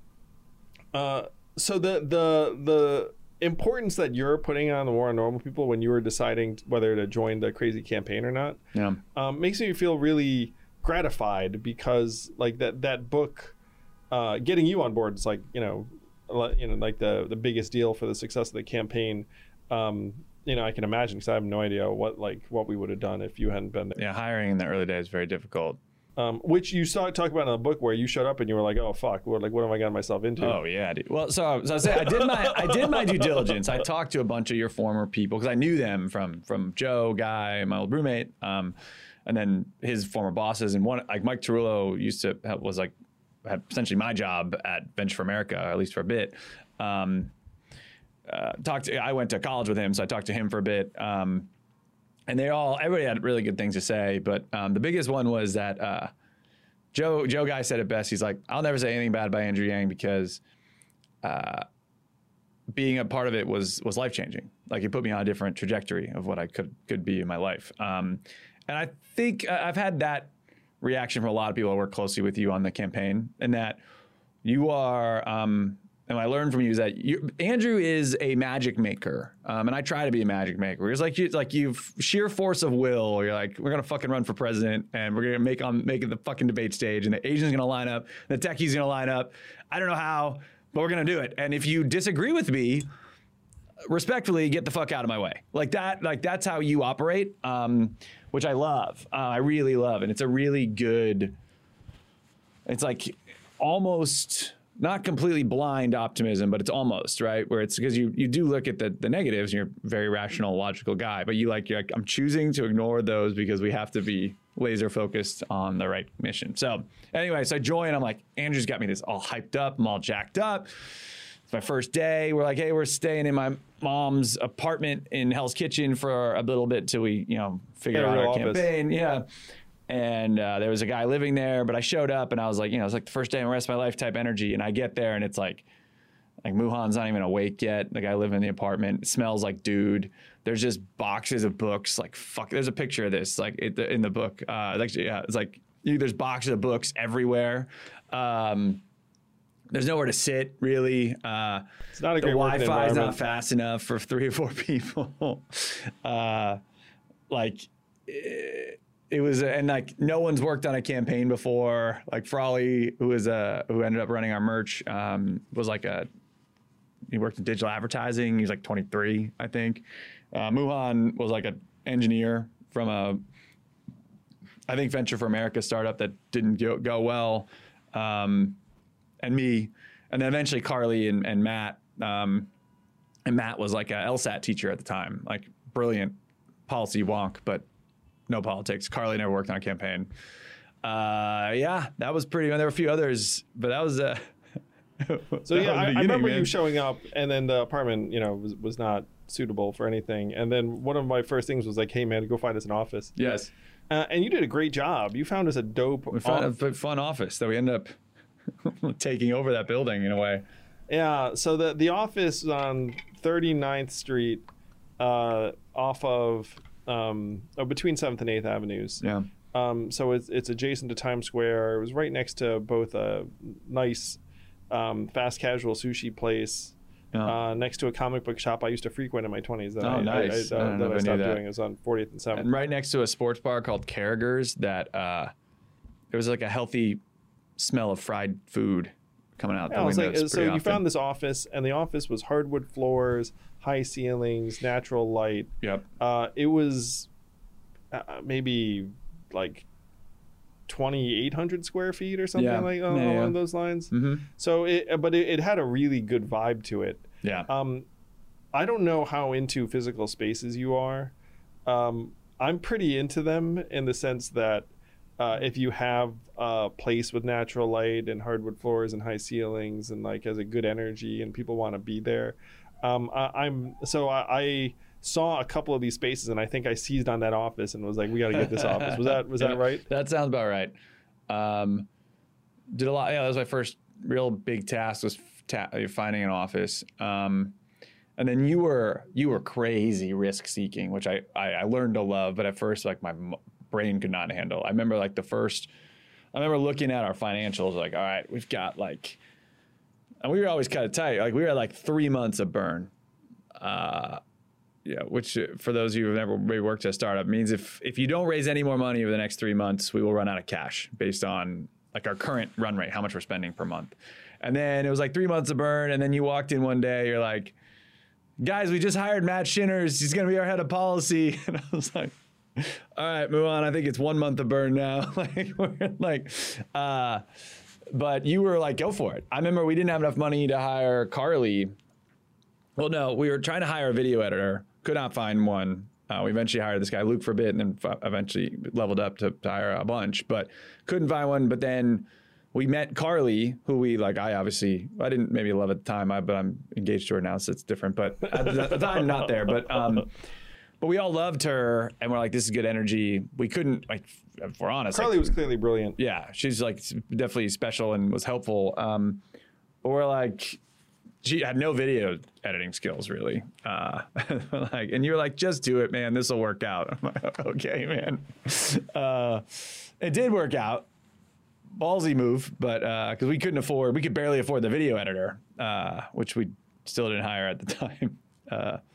uh, so the the the importance that you're putting on the war on normal people when you were deciding whether to join the crazy campaign or not Yeah. um, makes me feel really gratified because like that that book uh, getting you on board is like you know you know like the the biggest deal for the success of the campaign um, you know I can imagine because I have no idea what like what we would have done if you hadn't been there Yeah, hiring in the early days is very difficult. Um, which you saw talk about in the book where you showed up and you were like oh fuck what like what have I gotten myself into Oh yeah, dude. Well, so, so I say I did my I did my due diligence. I talked to a bunch of your former people because I knew them from from Joe, Guy, my old roommate, um, and then his former bosses. And one like Mike Tarullo used to have, was like had essentially my job at Venture for America, at least for a bit. Um, uh, talked. To, I went to college with him, so I talked to him for a bit. Um, and they all everybody had really good things to say, but um, the biggest one was that. Uh, Joe Joe Guy said it best. He's like, I'll never say anything bad about Andrew Yang because uh, being a part of it was was life changing. Like it put me on a different trajectory of what I could could be in my life. Um, and I think I- I've had that reaction from a lot of people I work closely with you on the campaign, and that you are. Um, and I learned from you is that you, Andrew is a magic maker, um, and I try to be a magic maker. It's like you, like you've sheer force of will. You're like, we're gonna fucking run for president, and we're gonna make on make it the fucking debate stage, and the Asian's gonna line up, the techie's gonna line up. I don't know how, but we're gonna do it. And if you disagree with me, respectfully, get the fuck out of my way. Like that, like that's how you operate, um, which I love. Uh, I really love, and it's a really good. It's like almost not completely blind optimism, but it's almost right where it's because you you do look at the the negatives. And you're a very rational, logical guy, but you like you're like I'm choosing to ignore those because we have to be laser focused on the right mission. So anyway, so I join. I'm like Andrew's got me this all hyped up. I'm all jacked up. It's my first day. We're like, hey, we're staying in my mom's apartment in Hell's Kitchen for a little bit till we, you know, figure Get out our office. campaign. Yeah. And uh, there was a guy living there, but I showed up and I was like, you know, it's like the first day in the rest of my life type energy. And I get there and it's like, like Muhan's not even awake yet. The guy living in the apartment it smells like dude. There's just boxes of books. Like fuck. There's a picture of this like it, in the book. Uh, actually, yeah, it's like you, there's boxes of books everywhere. Um, there's nowhere to sit really. Uh, It's not a the Wi-Fi is not fast enough for three or four people. uh, like it, it was, and like no one's worked on a campaign before. Like Frawley, who is a who ended up running our merch, um, was like a he worked in digital advertising. He's like 23, I think. Uh, Muhan was like an engineer from a I think Venture for America startup that didn't go, go well, um, and me, and then eventually Carly and, and Matt. Um, and Matt was like a LSAT teacher at the time, like brilliant policy wonk, but no politics. Carly never worked on a campaign. Uh, yeah, that was pretty. And there were a few others, but that was. Uh, So yeah, I, I remember you showing up, and then the apartment, you know, was, was not suitable for anything. And then one of my first things was like, "Hey, man, go find us an office." Yes, Uh, and you did a great job. You found us a dope. we found off- a fun office that we ended up taking over that building in a way. Yeah. So the the office on 39th Street, uh, off of um, oh, between Seventh and Eighth Avenues. Yeah. Um, so it's it's adjacent to Times Square. It was right next to both a nice um, fast casual sushi place. Yeah. Uh, next to a comic book shop I used to frequent in my 20s. That Oh, I, nice. I, I I, that I stopped that. doing. It was on 40th and 7th. and right next to a sports bar called Carragher's that uh, there was like a healthy smell of fried food coming out Yeah, the windows. like, so pretty you found this office, and the office was hardwood floors, high ceilings, natural light. Yep. Uh, it was uh, maybe like 2,800 square feet or something Yeah. like uh, Yeah, yeah. along those lines. hmm So, it, but it, it had a really good vibe to it. Yeah. Um, I don't know how into physical spaces you are. Um, I'm pretty into them in the sense that uh, if you have a place with natural light and hardwood floors and high ceilings and like has a good energy and people want to be there, um, I, I'm so I, I saw a couple of these spaces and I think I seized on that office and was like, we got to get this office. Was that was Yeah, that right? That sounds about right. Um, did a lot. Yeah, that was my first real big task was ta- finding an office. Um, and then you were you were crazy risk seeking, which I, I I learned to love. But at first, like my m- brain could not handle. I remember like the first. I remember looking at our financials, like, all right, we've got like, and we were always kind of tight. Like we were at like three months of burn. Uh, yeah, which uh, for those of you who've never maybe worked at a startup means if if you don't raise any more money over the next three months, we will run out of cash based on like our current run rate, how much we're spending per month. And then it was like three months of burn, and then you walked in one day, you're like, guys, we just hired Matt Shinners. He's gonna be our head of policy. And I was like, all right, move on. I think it's one month of burn now. like we're like, uh, but you were like, go for it. I remember we didn't have enough money to hire Carly. Well, no, we were trying to hire a video editor, could not find one. Uh, we eventually hired this guy, Luke for a bit, and then f- eventually leveled up to, to hire a bunch, but couldn't find one. But then we met Carly, who we like. I obviously I didn't maybe love at the time, I, but I'm engaged to her now, so it's different. But at the, time, not there. But um, but we all loved her, and we're like, this is good energy. We couldn't like, if we're honest, like, Carly was clearly brilliant. yeah, she's like definitely special and was helpful. Um, but we're like, she had no video editing skills really. Uh, like, and you're like, just do it, man. This will work out. I'm like, okay, man. Uh, it did work out. Ballsy move, but because we couldn't afford, we could barely afford the video editor, uh, which we still didn't hire at the time.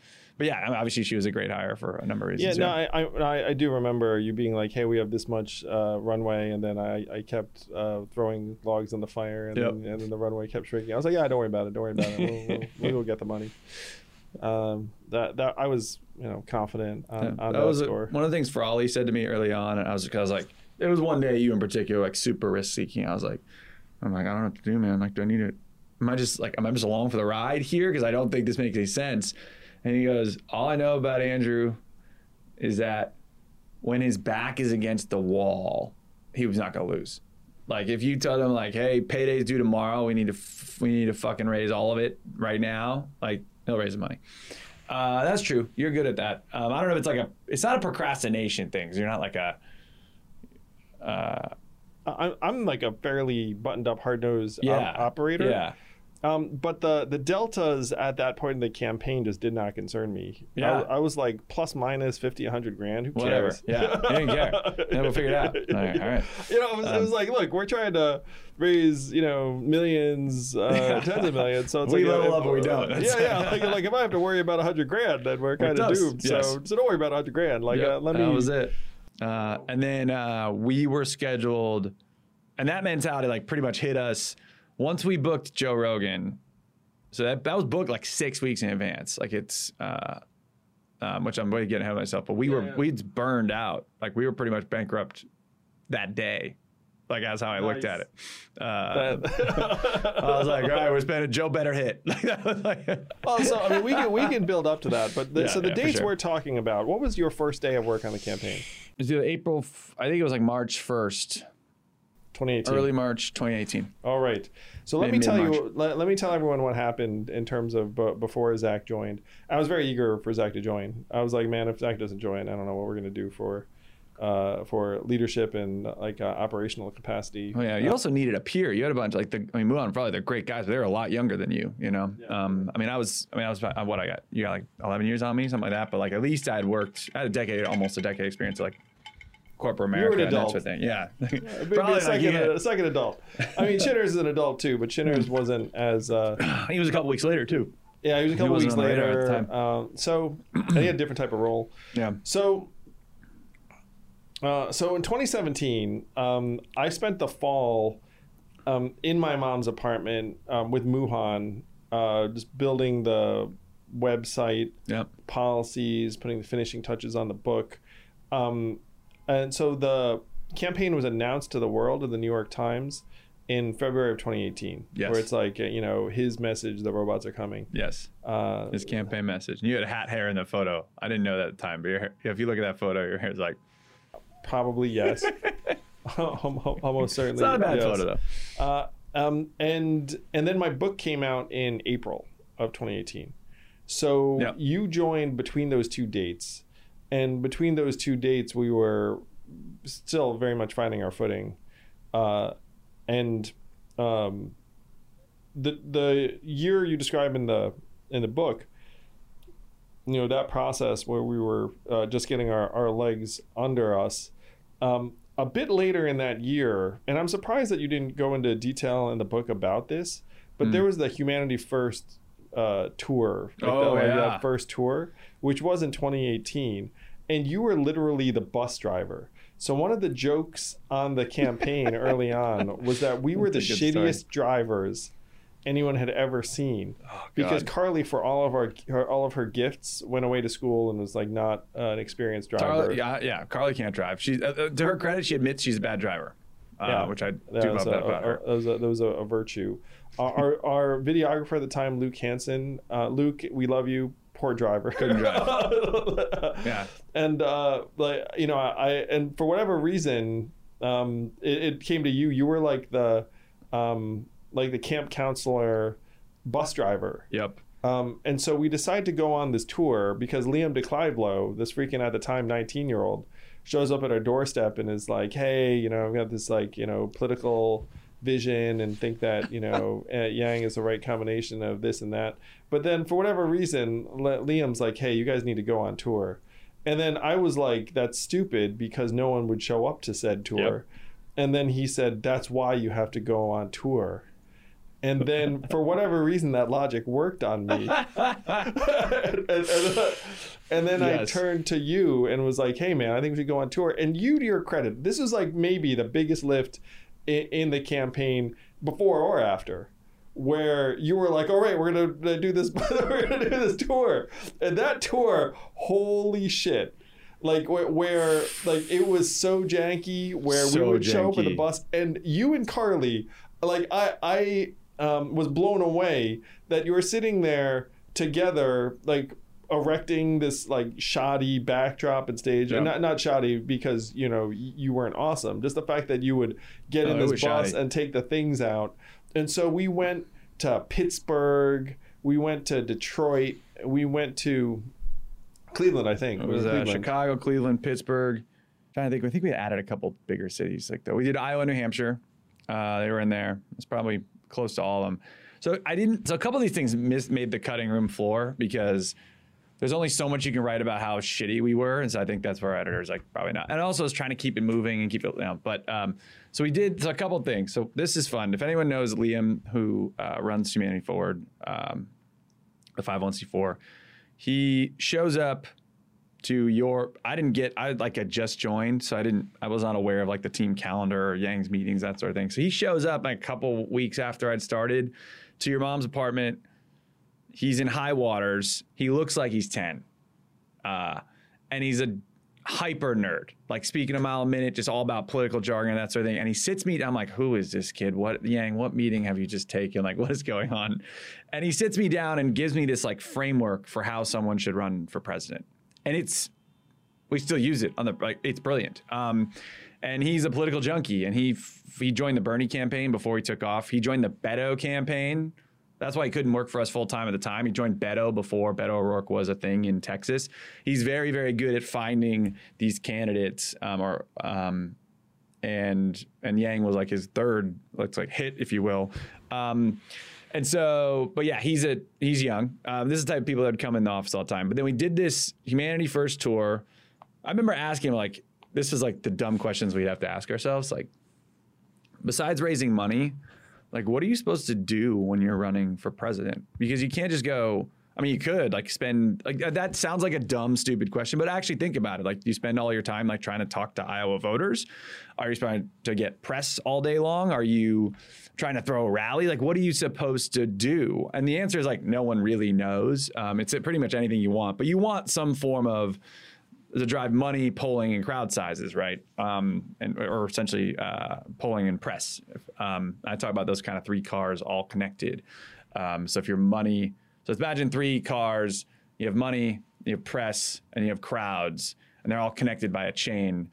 But yeah, I mean, obviously she was a great hire for a number of reasons. Yeah, no, I, I- I do remember you being like, "Hey, we have this much uh, runway," and then I, I kept uh, throwing logs on the fire, and, Yep. then, and then the runway kept shrinking. I was like, "Yeah, don't worry about it. Don't worry about it. We'll, we'll, we will get the money." Um, that that I was you know confident on, Yeah, on that that, was a- one of the things Frawley said to me early on, and I was, I was like, it was one day you in particular, like super risk seeking. I was like, I'm like, I don't know what to do, man. Like, do I need to? Am I just like, am I just along for the ride here? Because I don't think this makes any sense. And he goes, all I know about Andrew is that when his back is against the wall, he was not gonna lose. Like if you tell him like, hey, payday's due tomorrow, we need to f- we need to fucking raise all of it right now. Like he'll raise the money. Uh, that's true. You're good at that. Um, I don't know if it's like a. It's not a procrastination thing. You're not like a. Uh, I, I'm like a fairly buttoned up, hard nosed yeah. operator. Yeah. Um, but the the deltas at that point in the campaign just did not concern me. Yeah. was- I was like plus minus 50, 100 grand. Who Whatever. cares? Yeah. You didn't care. Then we'll figure it out. All right. All right. You know, it was, it was Um, like, look, we're trying to raise, you know, millions, uh, tens of millions. So it's We like, level if- we don't. Yeah, yeah. Like, like if I have to worry about a hundred grand, then we're kind of doomed. Yes. So, so don't worry about a hundred grand. Like, Yep, uh, let me. That was it. Uh, and then uh, we were scheduled, and that mentality like pretty much hit us once we booked Joe Rogan. So that that was booked like six weeks in advance. Like it's, uh, um, which I'm way getting ahead of myself. But we were yeah. we'd burned out. Like we were pretty much bankrupt that day. Like that's how I looked at it. Uh, I was like, all right, we're spending. Joe better hit. Like that was like. well, so I mean, we can we can build up to that. But the, Yeah, so the yeah, dates sure. we're talking about. What was your first day of work on the campaign? It was either April. I think it was like March first, 2018. early March 2018. All right. So let me tell you. mid-March. Let, let me tell everyone what happened in terms of b- before Zach joined. I was very eager for Zach to join. I was like, man, if Zach doesn't join, I don't know what we're gonna do for, uh, for leadership and like uh, operational capacity. Oh yeah, you also needed a peer. You had a bunch like the. I mean, Muhan probably they're great guys, but they're a lot younger than you. You know. Um. I mean, I was. I mean, I was. uh, What I got? You got like 11 years on me, something like that. But like at least I had worked. I had a decade, almost a decade experience like corporate America an and that adult. sort of. Yeah. Maybe a Probably like second, you get- a second adult. I mean, Shinners is an adult too, but Shinners wasn't as. Uh, he was a couple weeks later too. yeah, he was a couple weeks on the radar later. at the time. Um, so he had a different type of role. Yeah. So, uh, so in 2017, um, I spent the fall um, in my mom's apartment um, with Muhan, uh, just building the website, Yep. policies, putting the finishing touches on the book. Um, and so the campaign was announced to the world in the New York Times in February of 2018. Yes. Where it's like, uh, you know, his message, the robots are coming. Yes. Uh, His campaign message. And you had hat hair in the photo. I didn't know that at the time, but your hair, if you look at that photo, your hair's like, probably yes. Almost certainly. it's not a bad yes. photo though. Uh, um, and and then my book came out in April of 2018. So Yep. you joined between those two dates, and between those two dates, we were still very much finding our footing, uh, and um, the the year you describe in the in the book. You know that process where we were uh, just getting our, our legs under us. Um, a bit later in that year, and I'm surprised that you didn't go into detail in the book about this, but Hmm. there was the Humanity First uh, tour, like, Oh, the, like yeah. first tour, which was in 2018, and you were literally the bus driver. So one of the jokes on the campaign early on was that we were the That's a good story. shittiest drivers anyone had ever seen because Carly, for all of our her, all of her gifts, went away to school and was like not uh, an experienced driver. Carly, yeah, yeah. Carly can't drive. She, uh, uh, to her credit, she admits she's a bad driver. Uh, Yeah. which I do love that about her. that was a, that was a, a virtue. Our, our, our videographer at the time, Luke Hansen. Uh, Luke, we love you. Poor driver. Couldn't drive. Yeah. And uh, like you know, I and for whatever reason, um, it, it came to you. You were like the, um, like the camp counselor, bus driver. Yep. Um, and so we decided to go on this tour because Liam DeClivelo, this freaking at the time 19 year old, shows up at our doorstep and is like, hey, you know, I've got this like, you know, political vision and think that, you know, uh, Yang is the right combination of this and that. But then for whatever reason, Liam's like, hey, you guys need to go on tour. And then I was like, that's stupid because no one would show up to said tour. And then he said, that's why you have to go on tour. And then, for whatever reason, that logic worked on me. and, and- and then I turned to you and was like, "Hey, man, I think we should go on tour." And you, to your credit, this was like maybe the biggest lift in, in the campaign before or after, where you were like, "All right, we're gonna do this. we're gonna do this tour." And that tour, holy shit! Like where, where like it was so janky, where we So would show up a janky. bus, and you and Carly, like I, I um, was blown away that you were sitting there together, like erecting this like shoddy backdrop and stage, and not not shoddy because you know you weren't awesome. Just the fact that you would get Oh, in this bus shoddy. and take the things out, and so we went to Pittsburgh, we went to Detroit, we went to Cleveland, I think. It was uh, Cleveland. Chicago, Cleveland, Pittsburgh. trying to think. I think we added a couple bigger cities like that. We did Iowa, New Hampshire. Uh, they were in there. It's probably close to all of them. So I didn't. So a couple of these things missed, made the cutting room floor because there's only so much you can write about how shitty we were, and so I think that's where our editors like probably not. And also, is trying to keep it moving and keep it. You know, but um, so we did so a couple things. So this is fun. If anyone knows Liam, who uh, runs Humanity Forward, um, the 501c4, he shows up to your I didn't get I like I just joined, so I didn't I was not aware of like the team calendar or Yang's meetings, that sort of thing. So he shows up like a couple weeks after I'd started to your mom's apartment. He's in high waters. He looks like he's 10. Uh, and he's a hyper nerd, like speaking a mile a minute, just all about political jargon and that sort of thing. And he sits me, I'm like, who is this kid? What Yang, what meeting have you just taken? Like, what is going on? And he sits me down and gives me this like framework for how someone should run for president. And it's we still use it on the like it's brilliant. Um, and he's a political junkie, and he f- he joined the Bernie campaign before he took off. He joined the Beto campaign. That's why he couldn't work for us full time at the time. He joined Beto before Beto O'Rourke was a thing in Texas. He's very very good at finding these candidates, um, or um, and and Yang was like his third, let's like hit, if you will. Um, and so, but yeah, he's a he's young. Um, this is the type of people that would come in the office all the time. But then we did this Humanity First tour. I remember asking him like, this is like the dumb questions we'd have to ask ourselves. Like, besides raising money, like what are you supposed to do when you're running for president? Because you can't just go. I mean, you could like spend like that- that sounds like a dumb, stupid question, but actually think about it. Like, do you spend all your time like trying to talk to Iowa voters? Are you trying to get press all day long? Are you trying to throw a rally? Like, what are you supposed to do? And the answer is like no one really knows. Um, it's pretty much anything you want, but you want some form of to drive money, polling, and crowd sizes, right? Um, and or essentially uh, polling and press. Um, I talk about those kind of three cars all connected. Um, so if your money, so imagine three cars. You have money, you have press, and you have crowds, and they're all connected by a chain.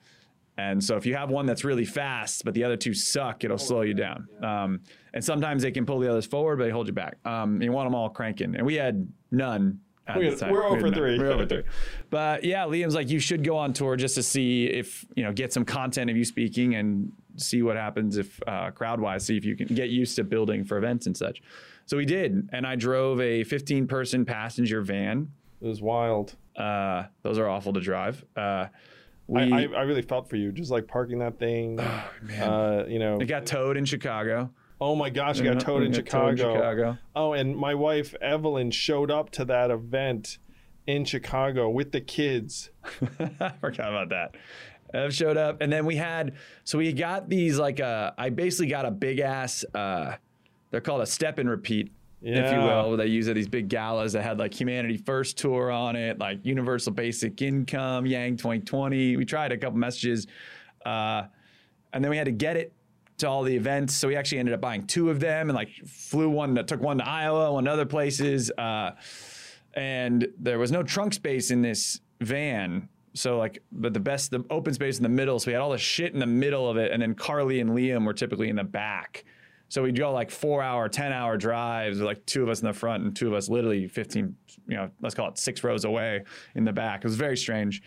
And so if you have one that's really fast, but the other two suck, it'll slow you down. Um, and sometimes they can pull the others forward, but they hold you back. Um, you want them all cranking, and we had none. We the had- time. we're We had over three. We're over three. But yeah, Liam's like, you should go on tour just to see if you know get some content of you speaking and see what happens if uh, crowd wise, see if you can get used to building for events and such. So we did, and I drove a 15 person passenger van. It was wild. Uh, those are awful to drive. Uh, we, I, I, I really felt for you, just like parking that thing. Uh, you know, it got towed in Chicago. Oh my gosh, you got Yeah, towed in Chicago. towed Chicago. Oh, and my wife Evelyn showed up to that event in Chicago with the kids. I forgot about that. Ev showed up, and then we had so we got these like uh, I basically got a big ass. Uh, they're called a step and repeat, if you will. They use at these big galas that had like Humanity First tour on it, like Universal Basic Income, Yang 2020. We tried a couple messages, uh, and then we had to get it to all the events. So we actually ended up buying two of them and like flew one that took one to Iowa, one to other places. Uh, and there was no trunk space in this van. So like, but the best, the open space in the middle. So we had all the shit in the middle of it, and then Carly and Liam were typically in the back. So we'd go like four hour, ten hour drives like two of us in the front and two of us literally fifteen, you know, let's call it six rows away in the back. It was very strange.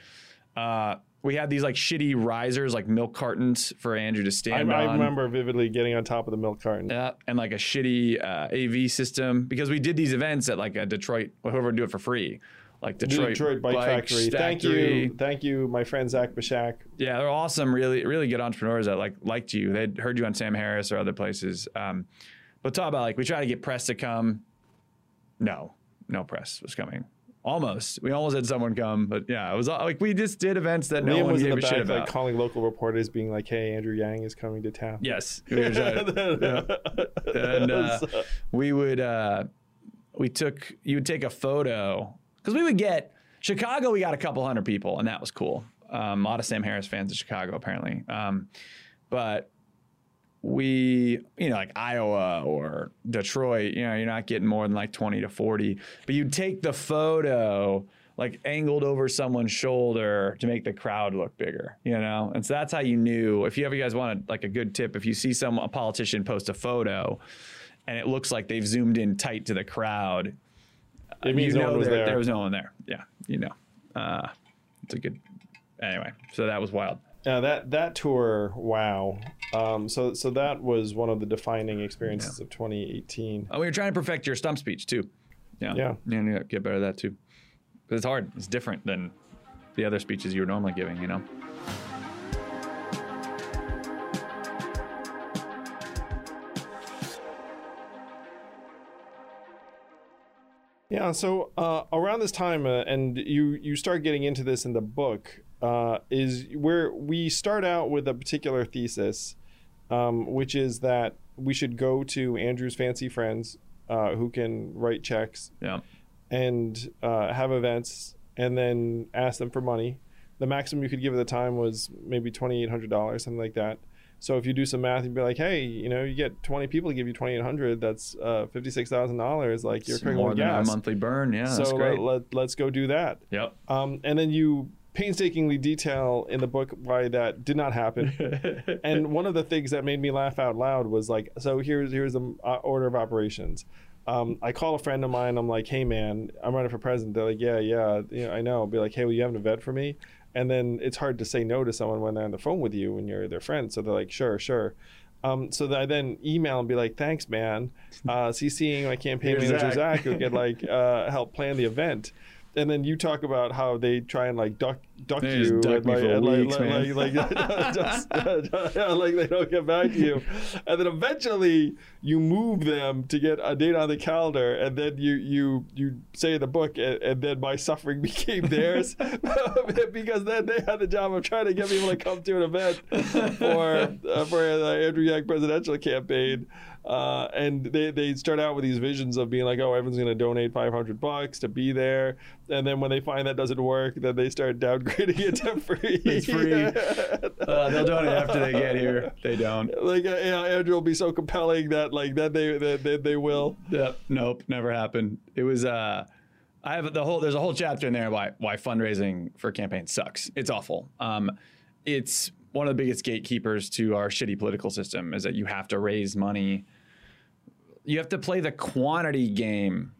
Uh, we had these like shitty risers, like milk cartons for Andrew to stand I on. I remember vividly getting on top of the milk carton. Yeah, and like a shitty uh, AV system because we did these events at like a Detroit, whoever would do it for free, like Detroit, Detroit, Bike, Factory. Thank you, thank you, my friend Zach Pashak. Yeah, they're awesome. Really, really good entrepreneurs that like liked you. They'd heard you on Sam Harris or other places. Um, but talk about like we try to get press to come. No, no press was coming. Almost, we almost had someone come, but yeah, it was all- like we just did events that no one was in gave the a shit back, about. like calling local reporters, being like, "Hey, Andrew Yang is coming to town." Yes, we were trying- yeah. and uh, we would uh, we took you would take a photo because we would get Chicago. We got a couple hundred people, and that was cool. Um, a lot of Sam Harris fans in Chicago, apparently. Um, but we, you know, like Iowa or Detroit, you know, you're not getting more than like 20 to 40. But you'd take the photo like angled over someone's shoulder to make the crowd look bigger, you know? And so that's how you knew. If you ever guys wanted like a good tip, if you see some a politician post a photo and it looks like they've zoomed in tight to the crowd, It means you no know one was there, there. there was no one there. Yeah, you know. Uh, it's a good. Anyway, so that was wild. Yeah, that that tour, wow. Um, so so that was one of the defining experiences of 2018. Oh, we were trying to perfect your stump speech too. Yeah. Yeah. Yeah, yeah, get better at that too. Because it's hard. It's different than the other speeches you were normally giving, you know? Yeah, so uh, around this time, uh, and you you start getting into this in the book, uh, is where we start out with a particular thesis, um, which is that we should go to Andrew's fancy friends, uh, who can write checks Yeah. and uh, have events, and then ask them for money. The maximum you could give at the time was maybe twenty eight hundred dollars, something like that. So if you do some math, you'd be like, hey, you know, you get twenty people to give you twenty eight hundred. That's uh, fifty six thousand dollars. Like you're more than a monthly burn. Yeah, that's so great. let, let, us go do that. yep. Um, and then you painstakingly detail in the book why that did not happen. and one of the things that made me laugh out loud was like, so here's here's the uh, order of operations. Um, I call a friend of mine. I'm like, hey man, I'm running for president. They're like, yeah, yeah, you know, I know. I'll be like, hey, will you have an event for me? And then it's hard to say no to someone when they're on the phone with you when you're their friend. So they're like, sure, sure. Um, so that I then email and be like, thanks, man. Uh, CCing my campaign Here's manager Zach. Zach who could like uh, help plan the event. And then you talk about how they try and like duck duck They you, duck and, like, for and, like, weeks, like, man. like, like, just, yeah, like they don't get back to you, and then eventually you move them to get a date on the calendar, and then you you you say in the book, and, and then my suffering became theirs because then they had the job of trying to get people to come to an event for uh, for the Andrew Yang presidential campaign. Uh, and they, they start out with these visions of being like, oh, everyone's going to donate 500 bucks to be there. And then when they find that doesn't work, then they start downgrading it to free. It's free. Uh, they'll donate after they get here. They don't. like, uh, yeah, Andrew will be so compelling that like that they that they, they will. Yep. Nope. Never happened. It was. uh I have the whole. There's a whole chapter in there why why fundraising for campaigns sucks. It's awful. Um, it's one of the biggest gatekeepers to our shitty political system is that you have to raise money. You have to play the quantity game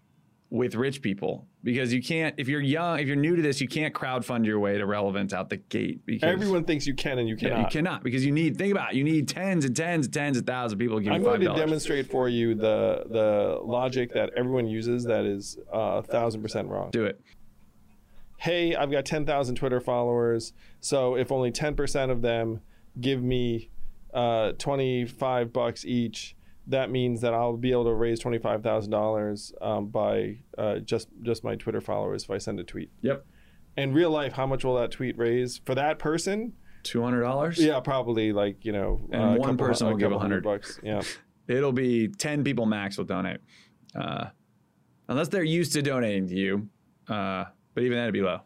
with rich people because you can't. If you're young, if you're new to this, you can't crowdfund your way to relevance out the gate. Because Everyone thinks you can and you Yeah, cannot. you cannot because you need. Think about it. You need tens and tens and tens of thousands of people to I'm going to demonstrate for you the the logic that everyone uses that is uh, a thousand percent wrong. Do it. Hey, I've got 10,000 Twitter followers. So if only 10% of them give me uh, 25 bucks each, that means that I'll be able to raise $25,000 um, by uh, just just my Twitter followers if I send a tweet. Yep. In real life, how much will that tweet raise for that person? Two hundred dollars. Yeah, probably like you know, And uh, one person a will give couple hundred 100. bucks. Yeah. It'll be 10 people max will donate. Uh, unless they're used to donating to you. But even then, it'd be low.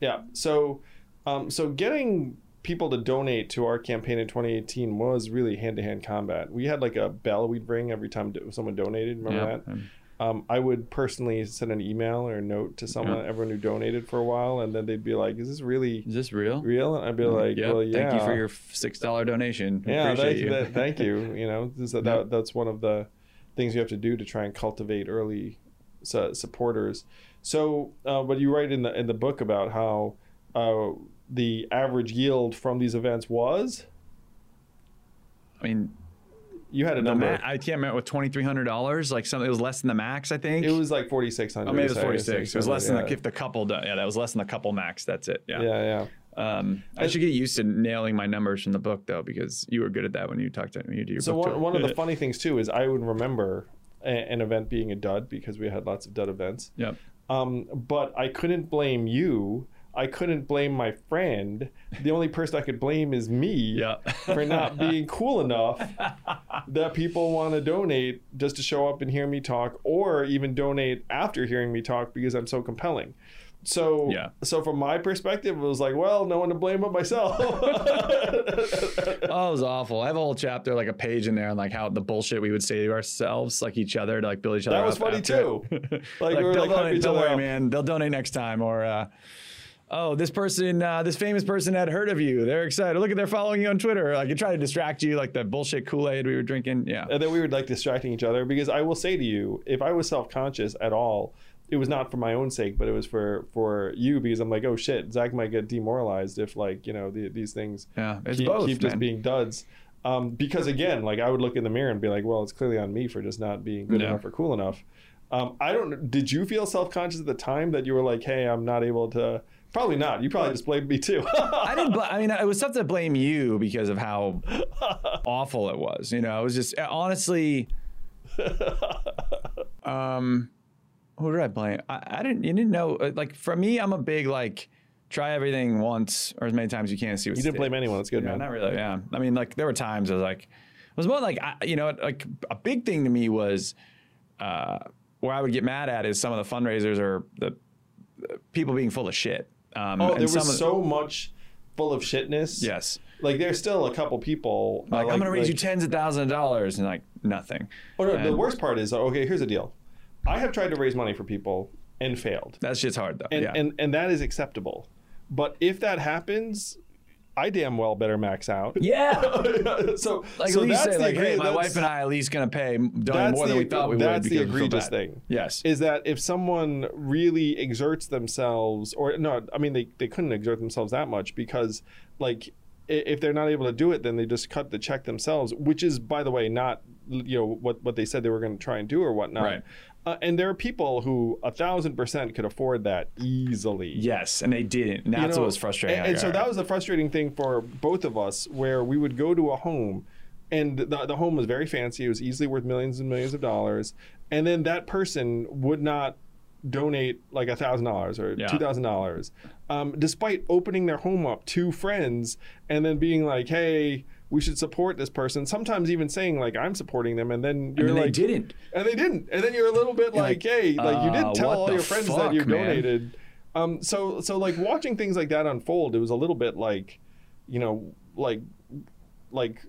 Yeah. So, um, so getting people to donate to our campaign in 2018 was really hand-to-hand combat. We had like a bell we'd ring every time someone donated. Remember Yeah. that? Um, I would personally send an email or a note to someone, Yeah. everyone who donated for a while, and then they'd be like, "Is this really Is this real? real?" And I'd be like, Yep. "Well, yeah." Thank you for your six dollar donation. yeah, Appreciate thank you. you. That, thank you. You know, that, that's one of the things you have to do to try and cultivate early su- supporters. So, uh, but you write in the in the book about how uh, the average yield from these events was. I mean, You had a number. ma- I can't remember with twenty three hundred dollars. Like something, it was less than the max. I think it was like forty six hundred. Oh, maybe it was forty six. It was less than yeah. the if the couple. Yeah, that was less than the couple max. That's it. Yeah. Yeah, yeah. Um, I should get used to nailing my numbers from the book though, because you were good at that when you talked to when you do your So one, one of the funny things too is I would remember a, an event being a dud because we had lots of dud events. Yep. Um, but I couldn't blame you. I couldn't blame my friend. The only person I could blame is me Yeah. for not being cool enough that people want to donate just to show up and hear me talk, or even donate after hearing me talk because I'm so compelling. So, Yeah. so from my perspective, it was like, well, no one to blame but myself. Oh, it was awful. I have a whole chapter, like a page in there, on like how the bullshit we would say to ourselves, like each other, to like build each other. That was up funny, after too. it. Like, we were, they'll like, donate, don't worry, up. man. They'll donate next time, or uh, oh, this person, uh, this famous person had heard of you. They're excited. Look at they're following you on Twitter. Like, you try to distract you, like the bullshit Kool Aid we were drinking. Yeah. and then we were like distracting each other because I will say to you, if I was self conscious at all, it was not for my own sake, but it was for for you because I'm like, oh shit, Zach might get demoralized if like you know the, these things Yeah, keep, both, keep just being duds. Um, because again, like I would look in the mirror and be like, well, it's clearly on me for just not being good Yeah. enough or cool enough. Um, I don't. Did you feel self conscious at the time that you were like, hey, I'm not able to? Probably not. You probably just blamed me too. I didn't. Bl- I mean, it was tough to blame you because of how awful it was. You know, it was just honestly. Um, who did I blame? I, I didn't. You didn't know. uh, Like for me, I'm a big like try everything once or as many times as you can see what you didn't blame anyone. That's good, Yeah, man. not really. Yeah, I mean, like there were times I was like, it was more like I, you know, like a big thing to me was uh, where I would get mad at is some of the fundraisers or the, people being full of shit. Um, Oh, and there was of- so much full of shitness. yes. Like there's still a couple people. uh, Like, I'm gonna raise like- you tens of thousands of dollars and like nothing. Oh no, the worst part is okay. Here's the deal. I have tried to raise money for people and failed, That's just hard though. and yeah. and and that is acceptable. But if that happens, I damn well better max out. yeah. so Like so at least say the like, hey, my wife and I at least gonna pay more than we thought we would. that's the because we feel egregious thing. Yes. is that if someone really exerts themselves or no i mean they, they couldn't exert themselves that much because like if they're not able to do it then they just cut the check themselves which is by the way not you know what, what they said they were going to try and do or whatnot Right. Uh, and there are people who a thousand percent could afford that easily yes, and they didn't. And that's you know, what was frustrating. And, and so that was the frustrating thing for both of us, where we would go to a home, and the, the home was very fancy. It was easily worth millions and millions of dollars, and then that person would not donate like a thousand dollars or Yeah. two thousand dollars, um, despite opening their home up to friends and then being like, "Hey, we should support this person. Sometimes even saying like I'm supporting them, and then you're And like they didn't. and they didn't, and then you're a little bit like, like, hey, like you didn't tell all your friends that you donated. Um, so so like watching things like that unfold, it was a little bit like, you know, like like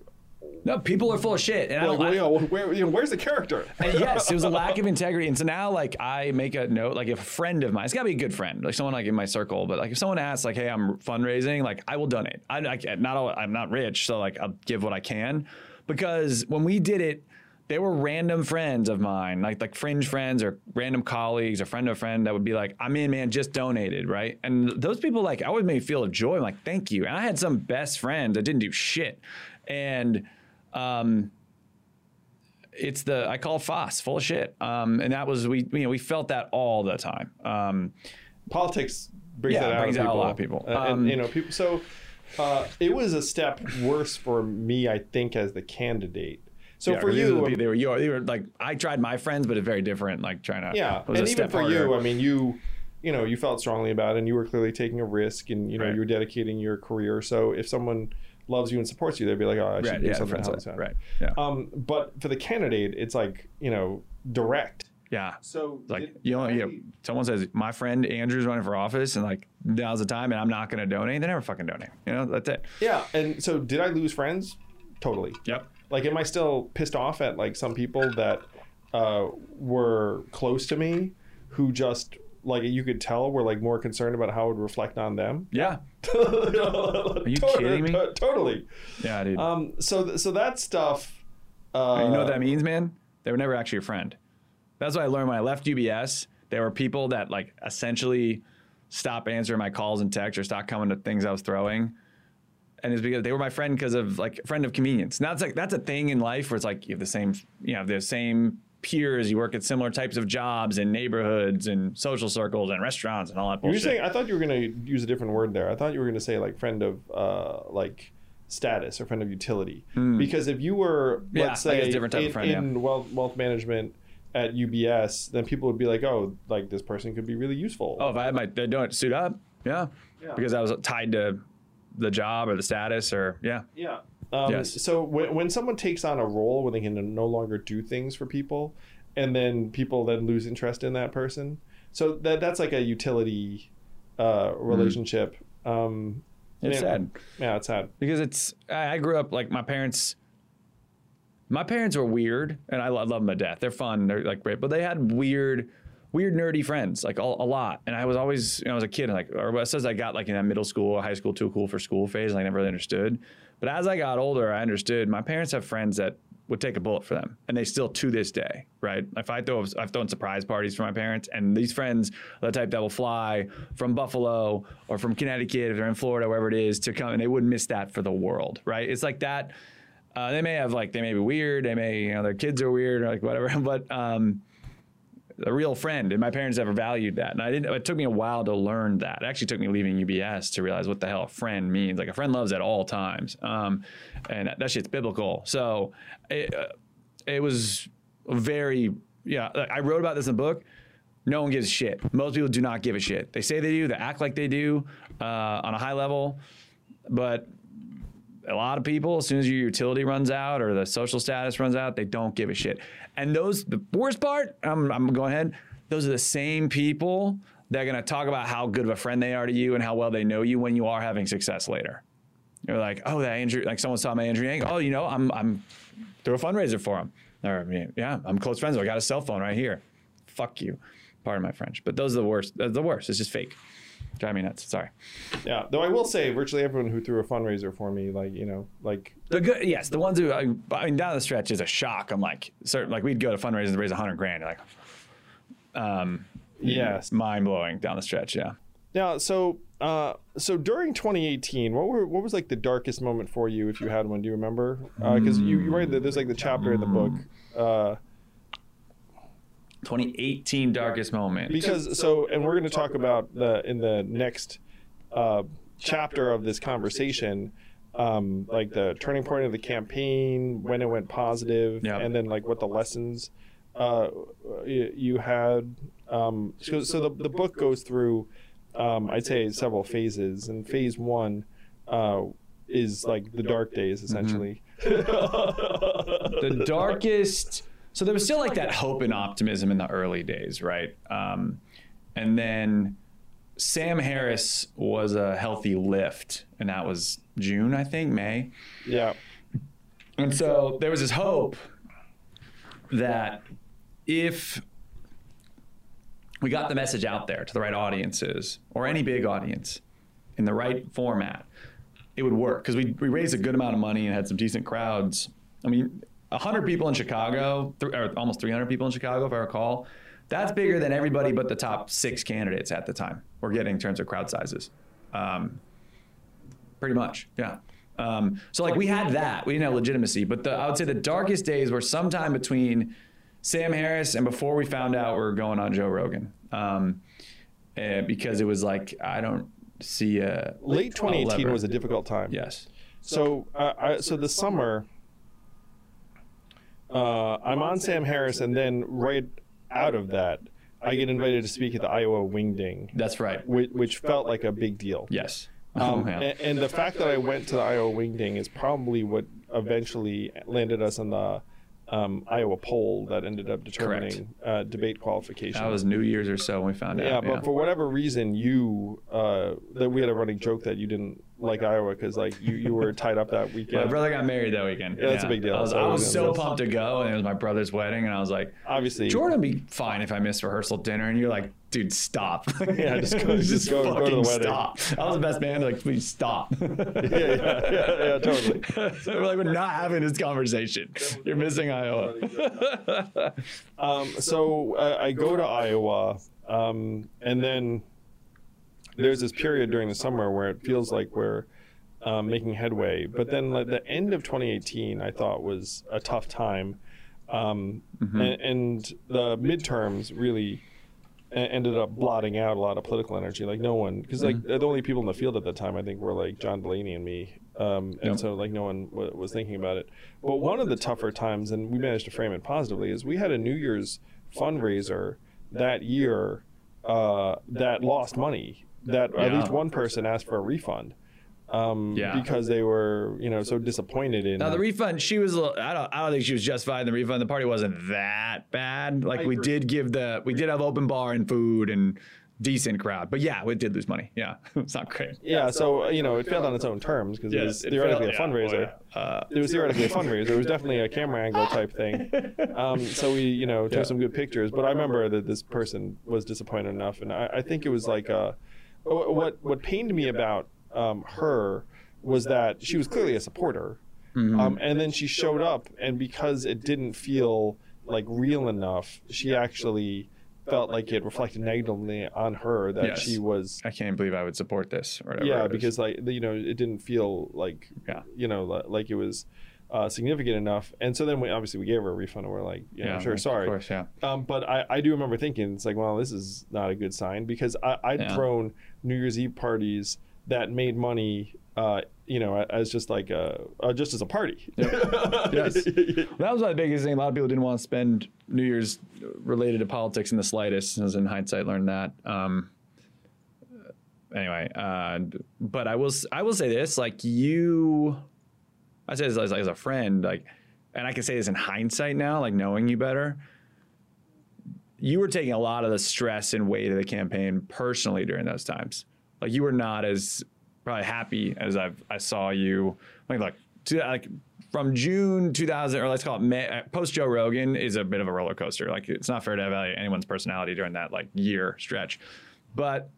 No, people are full of shit. And I like don't, well, you know, where you know, where's the character? And yes, it was a lack of integrity. And so now, like, I make a note, like, if a friend of mine, it's got to be a good friend, like someone like in my circle, but like if someone asks, like, hey, I'm fundraising, like, I will donate. I, I not, all, I'm not rich, so like, I'll give what I can. Because when we did it, they were random friends of mine, like like fringe friends or random colleagues or friend of a friend that would be like, I'm in, man, just donated, right? And those people like always made me feel a joy. I'm like, thank you. And I had some best friends that didn't do shit. And um, it's the I call it FOSS, full of shit. Um, and that was we you know we felt that all the time. Um, Politics brings Yeah, that out brings out a lot of people. Uh, and Um, you know, people. So uh, it was a step worse for me, I think, as the candidate. So yeah, for you, are the I people- they were you they were like I tried my friends, but it's very different. Like trying to Yeah, and even for harder. you, I mean, you, you know, you felt strongly about it, and you were clearly taking a risk, and you know, Right. you were dedicating your career. So if someone loves you and supports you, they'd be like, oh, I should right, do yeah, something friends else. like- right, yeah, Um, but for the candidate, it's like you know, direct. yeah. So Like did- you know, you know, someone says my friend Andrew's running for office, and like now's the time, and I'm not going to donate. They never fucking donate. You know, that's it. yeah. And so, did I lose friends? Totally. Yep. Like, am I still pissed off at like some people that uh, were close to me who just like you could tell were like more concerned about how it would reflect on them? Yeah. Are you kidding me? totally. Yeah, dude. Um. So th- so that stuff. Uh, you know what that means, man? They were never actually your friend. That's what I learned when I left UBS. There were people that like essentially stopped answering my calls and texts or stopped coming to things I was throwing. And it's because they were my friend because of like friend of convenience. Now it's like that's a thing in life where it's like you have the same, you know, the same peers. You work at similar types of jobs and neighborhoods and social circles and restaurants and all that bullshit. saying I thought you were going to use a different word there. I thought you were going to say like friend of uh like status or friend of utility. Because if you were. Let's guess say different type of in, yeah. wealth wealth management at UBS, then people would be like, "Oh, like this person could be really useful." oh, if I had my they don't suit up, yeah, Yeah. because I was tied to the job or the status or yeah. Yeah. Um, Yes. So when, when someone takes on a role where they can no longer do things for people, and then people then lose interest in that person, so that that's like a utility uh, relationship. Um, Mm-hmm. It's yeah, sad. Yeah, it's sad. because it's I grew up like my parents. My parents were weird, and I lo- love them to death. They're fun, they're like great, but they had weird, weird nerdy friends, like a, a lot. And I was always, you know, I was a kid, and like, or it says I got like in that middle school, high school, too cool for school phase, and I never really understood. But as I got older, I understood. My parents have friends that would take a bullet for them, and they still to this day, right? If I throw, I've thrown surprise parties for my parents, and these friends are the type that will fly from Buffalo or from Connecticut if they're in Florida, wherever it is, to come, and they wouldn't miss that for the world, right? It's like that. Uh, they may have like they may be weird, they may you know their kids are weird or like whatever, but um, a real friend, and my parents never valued that, and I didn't. It took me a while to learn that. It actually took me leaving UBS to realize what the hell a friend means. Like a friend loves at all times, um, and that, that shit's biblical. So it, uh, it was very yeah. Like I wrote about this in the book. No one gives a shit. Most people do not give a shit. They say they do. They act like they do uh, on a high level, but a lot of people, as soon as your utility runs out or the social status runs out, they don't give a shit. And those, the worst part, I'm, I'm going ahead, those are the same people that are going to talk about how good of a friend they are to you and how well they know you when you are having success later. You're like, oh, that Andrew, like someone saw my Andrew Yang. Oh, you know, I'm, I'm through a fundraiser for him. Or, I mean, yeah, I'm close friends. I got a cell phone right here. Fuck you. Pardon my French. But those are the worst. The worst. It's just fake. Drive me nuts. Sorry. Yeah. Though I will say, virtually everyone who threw a fundraiser for me, like you know, like The good, yes, the ones who I, I mean, down the stretch is a shock. I'm like, certain, like we'd go to fundraisers and raise a hundred grand. You're like, um, yes. mind blowing down the stretch. Yeah. Now, so uh, so during 2018, what were what was like the darkest moment for you, if you had one? Do you remember? Because you you write that there's like the chapter in the book. Uh, 2018 darkest moment. because so and we're going to talk about the in the next uh, chapter of this conversation um, like the turning point of the campaign when it went positive Yeah. and then like what the lessons uh, you, you had um, so, so the, the book goes through um, i'd say several phases and phase one uh, is like the dark days essentially. the darkest. So there was still like that hope and optimism in the early days, right? Um, and then Sam Harris was a healthy lift, and that was June, I think, May. Yeah. And so there was this hope that if we got the message out there to the right audiences or any big audience in the right format, it would work because we, we raised a good amount of money and had some decent crowds. I mean, 100 people in Chicago, th- or almost 300 people in Chicago, if I recall, that's bigger than everybody but the top six candidates at the time we're getting in terms of crowd sizes. Um, pretty much, yeah. Um, so like we had that, we didn't have legitimacy, but the, I would say the darkest days were sometime between Sam Harris and before we found out we were going on Joe Rogan, um, uh, because it was like I don't see a Late 2018 lever. was a difficult time. yes, So, uh, I, so the summer, uh, I'm on Sam Harris, and then right out of that, I get invited to speak at the Iowa Wingding, that's right. which, which felt like a big deal. Yes. Um, Oh, yeah. and, and the fact that I went to the Iowa Wingding is probably what eventually landed us on the um, Iowa poll that ended up determining uh, debate qualification. that was New Year's or so when we found out. yeah, but for whatever reason, you uh, that we had a running joke that you didn't like Iowa because like you, you were tied up that weekend. My brother got married that weekend. Yeah, that's a big deal. I was, So I was so pumped to go, and it was my brother's wedding, and I was like, Obviously, Jordan would be fine if I missed rehearsal dinner, and you're like, dude, stop. Yeah, just go- just go- go to the wedding. Stop. I was the best man. Like, please stop. yeah, yeah, yeah, yeah, totally. so we're like, we're not having this conversation. You're missing Iowa. Um, so uh, I go to Iowa, um, and then there's this period during the summer where it feels like we're um, making headway. But then like, the end of 2018, I thought was a tough time, um, Mm-hmm. and, and the midterms really ended up blotting out a lot of political energy. Like no one, because like Mm-hmm. the only people in the field at that time, I think, were like John Delaney and me, um, and Yep. so like no one w- was thinking about it. But one of the tougher times, and we managed to frame it positively, is we had a New Year's fundraiser that year uh, that lost money. That at least one person asked for a refund. Um, Yeah. because they were, you know, so disappointed in. Now the refund, she was. a little- I don't. I don't think she was justified in the refund. The party wasn't that bad. Like we did give the. We did have open bar and food and decent crowd. But yeah, we did lose money. Yeah, it's not great. yeah, so you know, it failed on its own terms because it was theoretically a fundraiser. Uh, it was theoretically a fundraiser. It was definitely a camera angle type thing. Um, so we, you know, took Yeah. some good pictures. But I remember that this person was disappointed enough, and I, I think it was like uh, what what pained me about um, her was that she was clearly a supporter, Mm-hmm. um, and then she showed up, and because it didn't feel like real enough, she actually felt like it reflected negatively on her that Yes. she was I can't believe I would support this. Or whatever yeah because like you know it didn't feel like Yeah. you know like it was uh, significant enough and so then we obviously we gave her a refund and we're like yeah, yeah, sure of sorry course, yeah. um, but I, I do remember thinking it's like well this is not a good sign because I, I'd Yeah. thrown New Year's Eve parties that made money uh, you know as just like a uh, just as a party Yes. That was my biggest thing. A lot of people didn't want to spend New Year's related to politics in the slightest. As in hindsight, learned that. Um, anyway, uh, but I will I will say this: like you, I this as, as a friend, like, and I can say this in hindsight now, like knowing you better. You were taking a lot of the stress and weight of the campaign personally during those times. Like you were not as probably happy as I've I saw you. Like like to, like from June 2000 or let's call it May, uh, post Joe Rogan is a bit of a roller coaster. Like it's not fair to evaluate anyone's personality during that like year stretch, but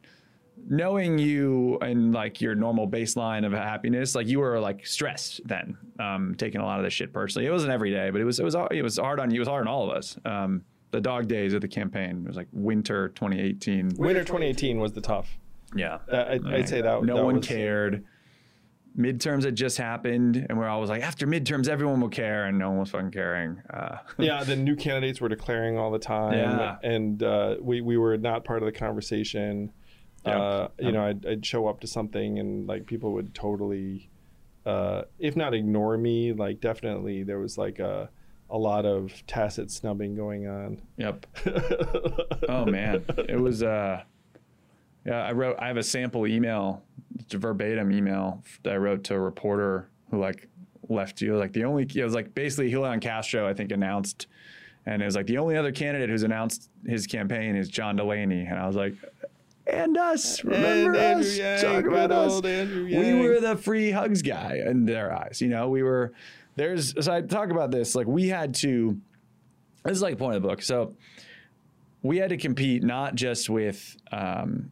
knowing you and like your normal baseline of happiness, like you were like stressed then, um, taking a lot of this shit personally. It wasn't every day, but it was it was it was hard on you. It was hard on all of us. Um, the dog days of the campaign it was like winter 2018. winter 2018 was the tough Yeah, That- I'd, I'd say that no that one was- cared. Midterms had just happened, and we're always like, after midterms, everyone will care, and no one was fucking caring. Uh, yeah, the new candidates were declaring all the time, Yeah. and uh, we we were not part of the conversation. Yep. Uh, you know, I'd, I'd show up to something, and like people would totally, uh, if not ignore me, like definitely there was like a a lot of tacit snubbing going on. yep. Oh man, it was. Uh, Yeah, I wrote. I have a sample email, it's a verbatim email that I wrote to a reporter who like left you like the only. It was like basically Julian Castro, I think, announced, and it was like the only other candidate who's announced his campaign is John Delaney, and I was like, and us, remember And us, Yang, talk about us. We were the free hugs guy in their eyes. You know, we were. There's so I talk about this like we had to. This is like point of the book. So we had to compete not just with um,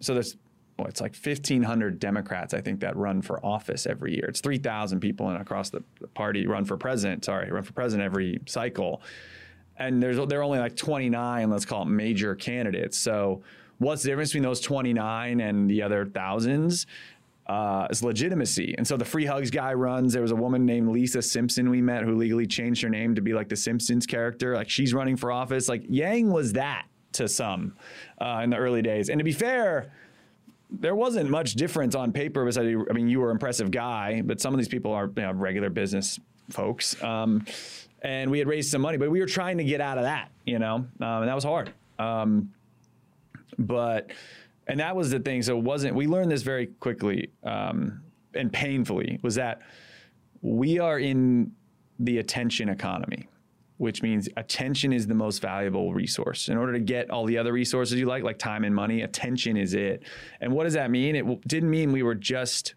so there's well, it's like 1,500 Democrats, I think, that run for office every year. It's 3,000 people in across the party run for president. Sorry, run for president every cycle, and there's there are only like 29, let's call it major candidates. So what's the difference between those 29 and the other thousands? Uh, is legitimacy. And so the free hugs guy runs. There was a woman named Lisa Simpson we met who legally changed her name to be like the Simpsons character. Like she's running for office. Like Yang was that to some uh, in the early days. And to be fair, there wasn't much difference on paper. Besides, I mean, you were an impressive guy, but some of these people are you know, regular business folks. Um, and we had raised some money, but we were trying to get out of that, you know, um, and that was hard. Um, but and that was the thing. So it wasn't. We learned this very quickly um, and painfully. Was that we are in the attention economy, which means attention is the most valuable resource. In order to get all the other resources you like, like time and money, attention is it. And what does that mean? It w- didn't mean we were just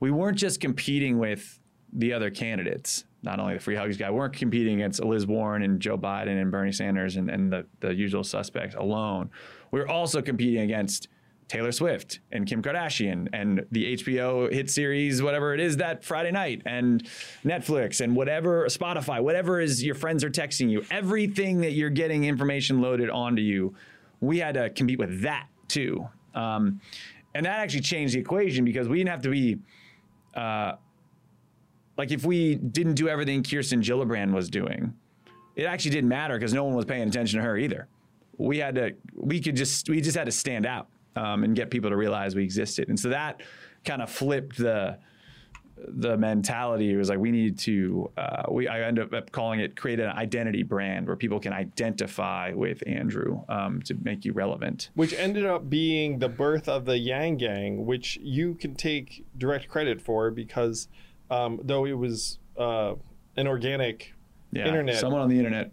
we weren't just competing with the other candidates. Not only the free hugs guy, we weren't competing against Liz Warren and Joe Biden and Bernie Sanders and, and the, the usual suspects alone. We were also competing against Taylor Swift and Kim Kardashian and the HBO hit series, whatever it is that Friday night, and Netflix and whatever, Spotify, whatever is your friends are texting you, everything that you're getting information loaded onto you, we had to compete with that too. Um, and that actually changed the equation because we didn't have to be uh, like if we didn't do everything Kirsten Gillibrand was doing, it actually didn't matter because no one was paying attention to her either. We had to, we could just, we just had to stand out um, and get people to realize we existed. And so that kind of flipped the, the mentality. It was like we needed to, uh, we, I end up calling it create an identity brand where people can identify with Andrew um, to make you relevant. which ended up being the birth of the Yang Gang, which you can take direct credit for because um, though it was uh, an organic Yeah, internet someone on the internet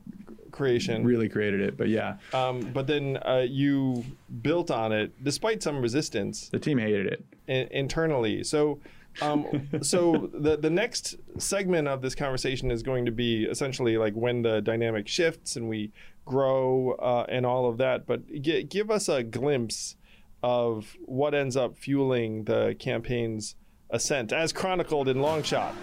creation, really created it, but yeah, um, but then uh, you built on it despite some resistance the team hated it. in- internally. So. Um, so the the next segment of this conversation is going to be essentially like when the dynamic shifts and we grow uh, and all of that. But gi- give us a glimpse of what ends up fueling the campaign's ascent, as chronicled in Long Shot.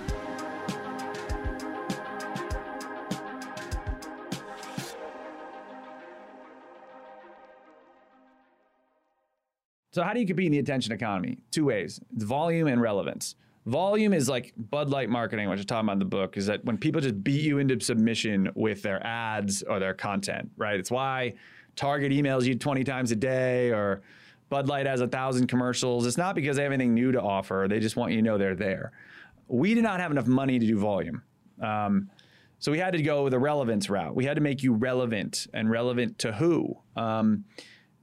So how do you compete in the attention economy? Two ways: it's volume and relevance. Volume is like Bud Light marketing, which I talk about in the book, is that when people just beat you into submission with their ads or their content, right? It's why Target emails you 20 times a day or Bud Light has a thousand commercials. It's not because they have anything new to offer. They just want you to know they're there. We did not have enough money to do volume. Um, so we had to go the relevance route. We had to make you relevant and relevant to who? Um,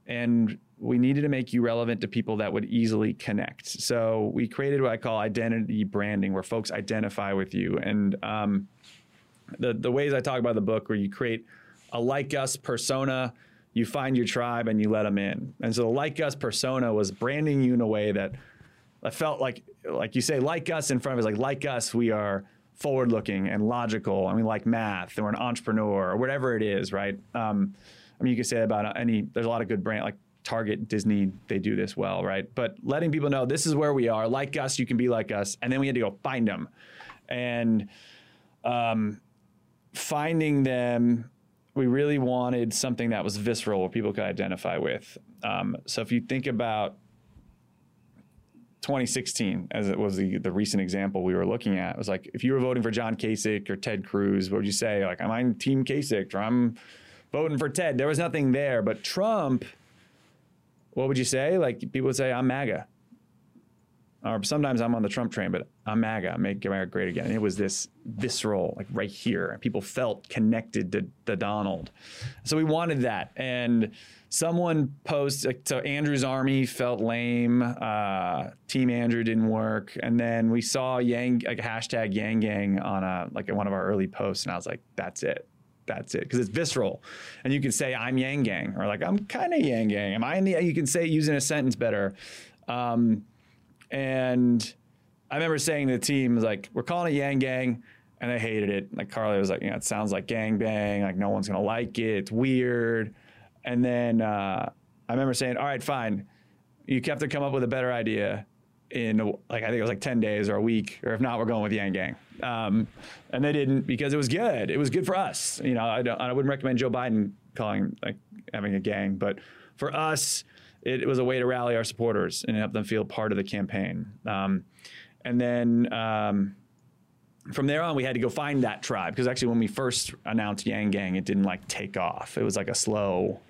and we needed to make you relevant to people that would easily connect. So we created what I call identity branding, where folks identify with you. And um, the the ways I talk about the book, where you create a like us persona, you find your tribe and you let them in. And so the like us persona was branding you in a way that I felt like like you say like us in front of us, like like us, we are forward looking and logical, and we like math, we're an entrepreneur or whatever it is, right? Um, I mean, you could say that about any. There's a lot of good brand like Target, Disney, they do this well, right? But letting people know this is where we are. Like us, you can be like us, and then we had to go find them, and um, finding them. We really wanted something that was visceral, where people could identify with. Um, so if you think about 2016, as it was the, the recent example we were looking at, it was like if you were voting for John Kasich or Ted Cruz, what would you say? Like, I'm on Team Kasich or I'm voting for Ted. There was nothing there. But Trump, what would you say? Like, people would say, I'm MAGA. Or sometimes I'm on the Trump train, but I'm MAGA, make America great again. And it was this visceral, like right here. People felt connected to the Donald. So we wanted that. And someone posted, like, so Andrew's army felt lame. Uh, Team Andrew didn't work. And then we saw Yang, like hashtag Yang Gang on a, like one of our early posts. And I was like, that's it that's it because it's visceral and you can say i'm yang gang or like i'm kind of yang gang am i in the you can say using a sentence better um, and I remember saying to the team, like, we're calling it Yang Gang, and they hated it. Like Carly was like, you know, it sounds like gang bang, like no one's gonna like it, it's weird. And then uh, I remember saying, all right, fine. You have to come up with a better idea in like I think it was like ten days or a week, or if not, we're going with Yang Gang. Um, and they didn't because it was good. It was good for us. You know, I, I wouldn't recommend Joe Biden calling like having a gang, but for us, it, was a way to rally our supporters and help them feel part of the campaign. Um, and then um, from there on, we had to go find that tribe because actually, when we first announced Yang Gang, it didn't like take off. It was like a slow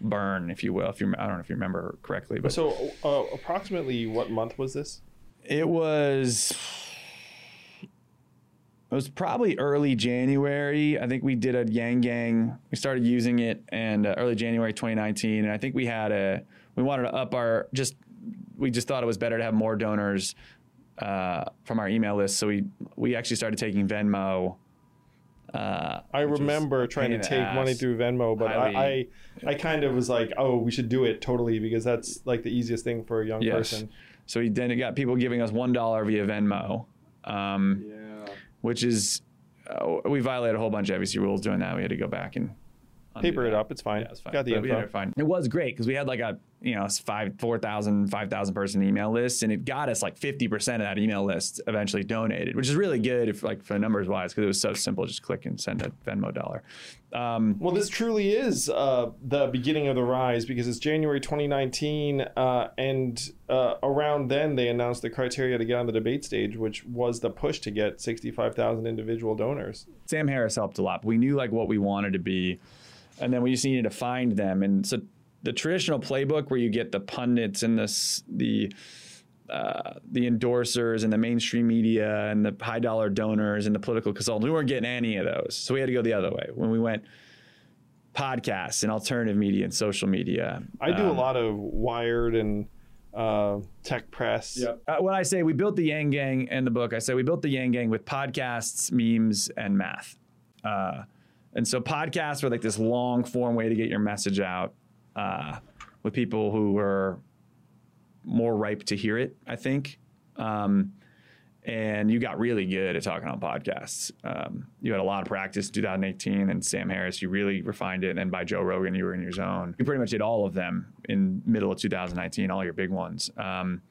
burn, if you will. If you, I don't know if you remember correctly, but so uh, approximately what month was this? It was. It was probably early January. I think we did a Yang Gang. We started using it and uh, early January 2019, and I think we had a we wanted to up our just we just thought it was better to have more donors uh, from our email list. So we we actually started taking Venmo. Uh, I remember trying to take money through Venmo, but I, I, I kind of was like, oh, we should do it totally because that's like the easiest thing for a young yes. person. So we then it got people giving us one dollar via Venmo, um, yeah. which is uh, we violated a whole bunch of FEC rules doing that. We had to go back and paper it up. It's fine. Yeah, it's fine. Got the but info. It, fine. it was great because we had like a you know five four thousand five thousand person email list, and it got us like fifty percent of that email list eventually donated, which is really good if like for numbers wise because it was so simple. Just click and send a Venmo dollar. Um, well, this truly is uh, the beginning of the rise because it's January 2019, uh, and uh, around then they announced the criteria to get on the debate stage, which was the push to get 65,000 individual donors. Sam Harris helped a lot. We knew like what we wanted to be and then we just needed to find them. And so the traditional playbook where you get the pundits and the the uh, the endorsers and the mainstream media and the high dollar donors and the political consultants, we weren't getting any of those. So we had to go the other way. When we went podcasts and alternative media and social media, I do um, a lot of Wired and uh, tech press. Yep. Uh, when I say we built the Yang Gang in the book, I say we built the Yang Gang with podcasts, memes, and math. Uh, and so podcasts are like this long form way to get your message out uh, with people who were more ripe to hear it, I think. Um, and you got really good at talking on podcasts. Um, you had a lot of practice in 2018, and Sam Harris, you really refined it. And by Joe Rogan, you were in your zone. You pretty much did all of them in middle of 2019, all your big ones. Um,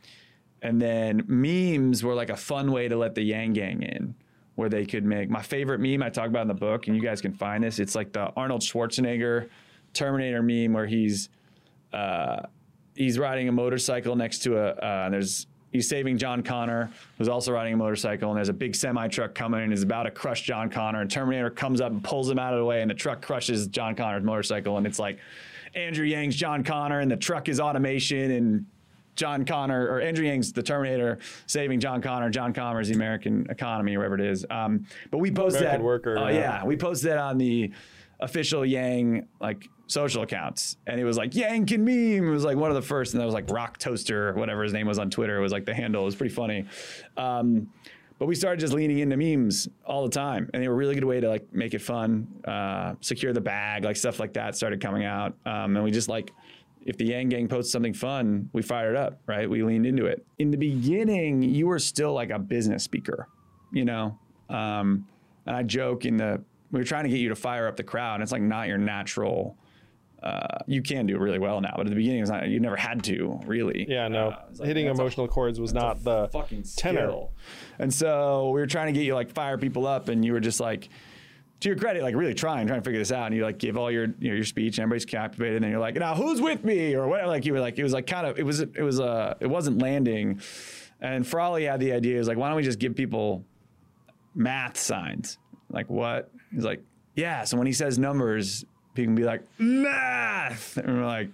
and then memes were like a fun way to let the Yang Gang in where they could make my favorite meme I talk about in the book, and you guys can find this. It's like the Arnold Schwarzenegger Terminator meme where he's uh, he's riding a motorcycle next to a uh, and there's he's saving John Connor, who's also riding a motorcycle, and there's a big semi truck coming and is about to crush John Connor, and Terminator comes up and pulls him out of the way, and the truck crushes John Connor's motorcycle, and it's like Andrew Yang's John Connor, and the truck is automation, and John Connor or Andrew Yang's the Terminator saving John Connor. John Connor's the American economy or whatever it is. Um, but we posted American that. Worker. Oh yeah. yeah, we posted that on the official Yang like social accounts, and it was like Yang can meme. It was like one of the first, and that was like Rock Toaster, whatever his name was on Twitter. It was like the handle. It was pretty funny. Um, but we started just leaning into memes all the time, and they were a really good way to like make it fun, uh, secure the bag, like stuff like that started coming out, um, and we just like if the Yang Gang posted something fun, we fired up, right? We leaned into it. In the beginning, you were still like a business speaker, you know? Um, and I joke in the, we were trying to get you to fire up the crowd. And it's like not your natural, uh, you can do really well now, but at the beginning, it's not, you never had to really. Yeah, no. Uh, like, Hitting emotional a, chords was not the fucking tenor. Skill. And so we were trying to get you like fire people up, and you were just like, to your credit, like really trying, trying to figure this out, and you like give all your you know, your speech, and everybody's captivated, and then you're like, now who's with me or whatever. Like you were like, it was like kind of, it was, it was, uh, it wasn't landing. And Frawley had the idea is like, why don't we just give people math signs? Like what? He's like, yeah. So when he says numbers, people can be like math, and we're like,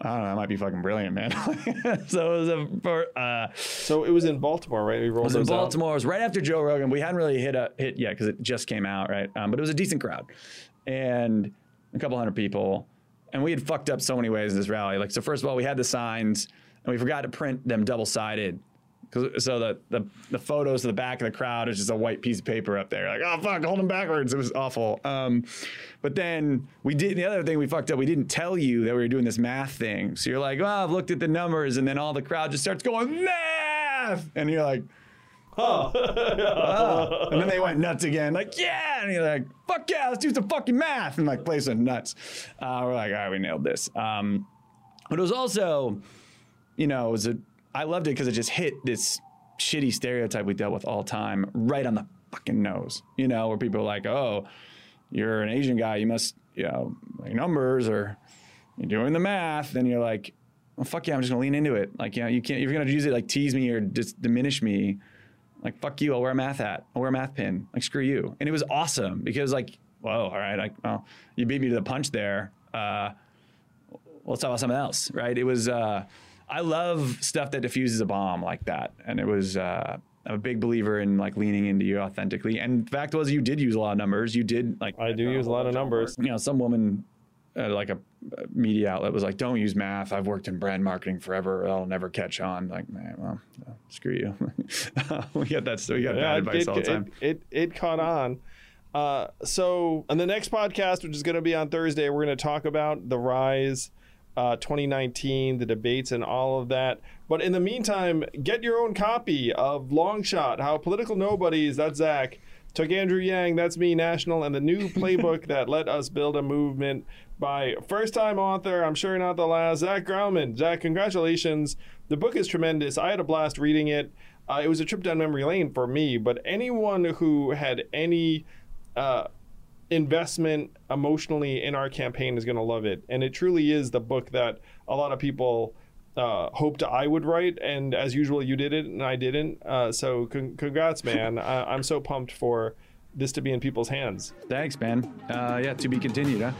I don't know. That might be fucking brilliant, man. so it was a for, uh, So it was in Baltimore, right? We rolled it was in those out. Baltimore. It was right after Joe Rogan. We hadn't really hit a hit yet because it just came out, right? Um, but it was a decent crowd, and a couple hundred people. And we had fucked up so many ways in this rally. Like, so first of all, we had the signs, and we forgot to print them double sided. So the, the the photos of the back of the crowd is just a white piece of paper up there. Like, oh fuck, hold them backwards. It was awful. Um, but then we did the other thing we fucked up. We didn't tell you that we were doing this math thing. So you're like, oh, I've looked at the numbers, and then all the crowd just starts going math, and you're like, oh. And then they went nuts again, like, yeah. And you're like, fuck yeah, let's do some fucking math. And like, play some nuts. Uh, we're like, all right, we nailed this. Um, but it was also, you know, it was a, I loved it because it just hit this shitty stereotype we dealt with all time right on the fucking nose, you know, where people are like, oh, you're an Asian guy, you must, you know, like numbers or you're doing the math. And you're like, well, fuck yeah, I'm just gonna lean into it. Like, you know, you can't, you're gonna use it like tease me or just diminish me, like fuck you, I'll wear a math hat, I'll wear a math pin, like screw you. And it was awesome because like, whoa, all right, like, well, you beat me to the punch there. Uh, let's talk about something else, right? It was, uh, I love stuff that diffuses a bomb like that. And it was, uh, I'm a big believer in like leaning into you authentically. And the fact was, you did use a lot of numbers. You did like, I do use a lot of numbers. you know, some woman at like a media outlet was like, "Don't use math. I've worked in brand marketing forever. That'll never catch on." Like, man, well, uh, screw you. we get that. So We got Yeah, bad advice it, all the it, time. It, it, caught on. Uh, so, on the next podcast, which is going to be on Thursday, we're going to talk about the rise, uh, 2019, the debates, and all of that. But in the meantime, get your own copy of Long Shot How Political Nobodies, that's Zach, took Andrew Yang, that's me, National, and the new playbook that let us build a movement by first time author, I'm sure not the last, Zach Graumann. Zach, congratulations. The book is tremendous. I had a blast reading it. Uh, it was a trip down memory lane for me, but anyone who had any uh, investment emotionally in our campaign is going to love it. And it truly is the book that a lot of people uh, hoped I would write. And as usual, you did it and I didn't. Uh, so con- congrats, man. I- I'm so pumped for this to be in people's hands. Thanks, man. Uh, yeah, to be continued, huh?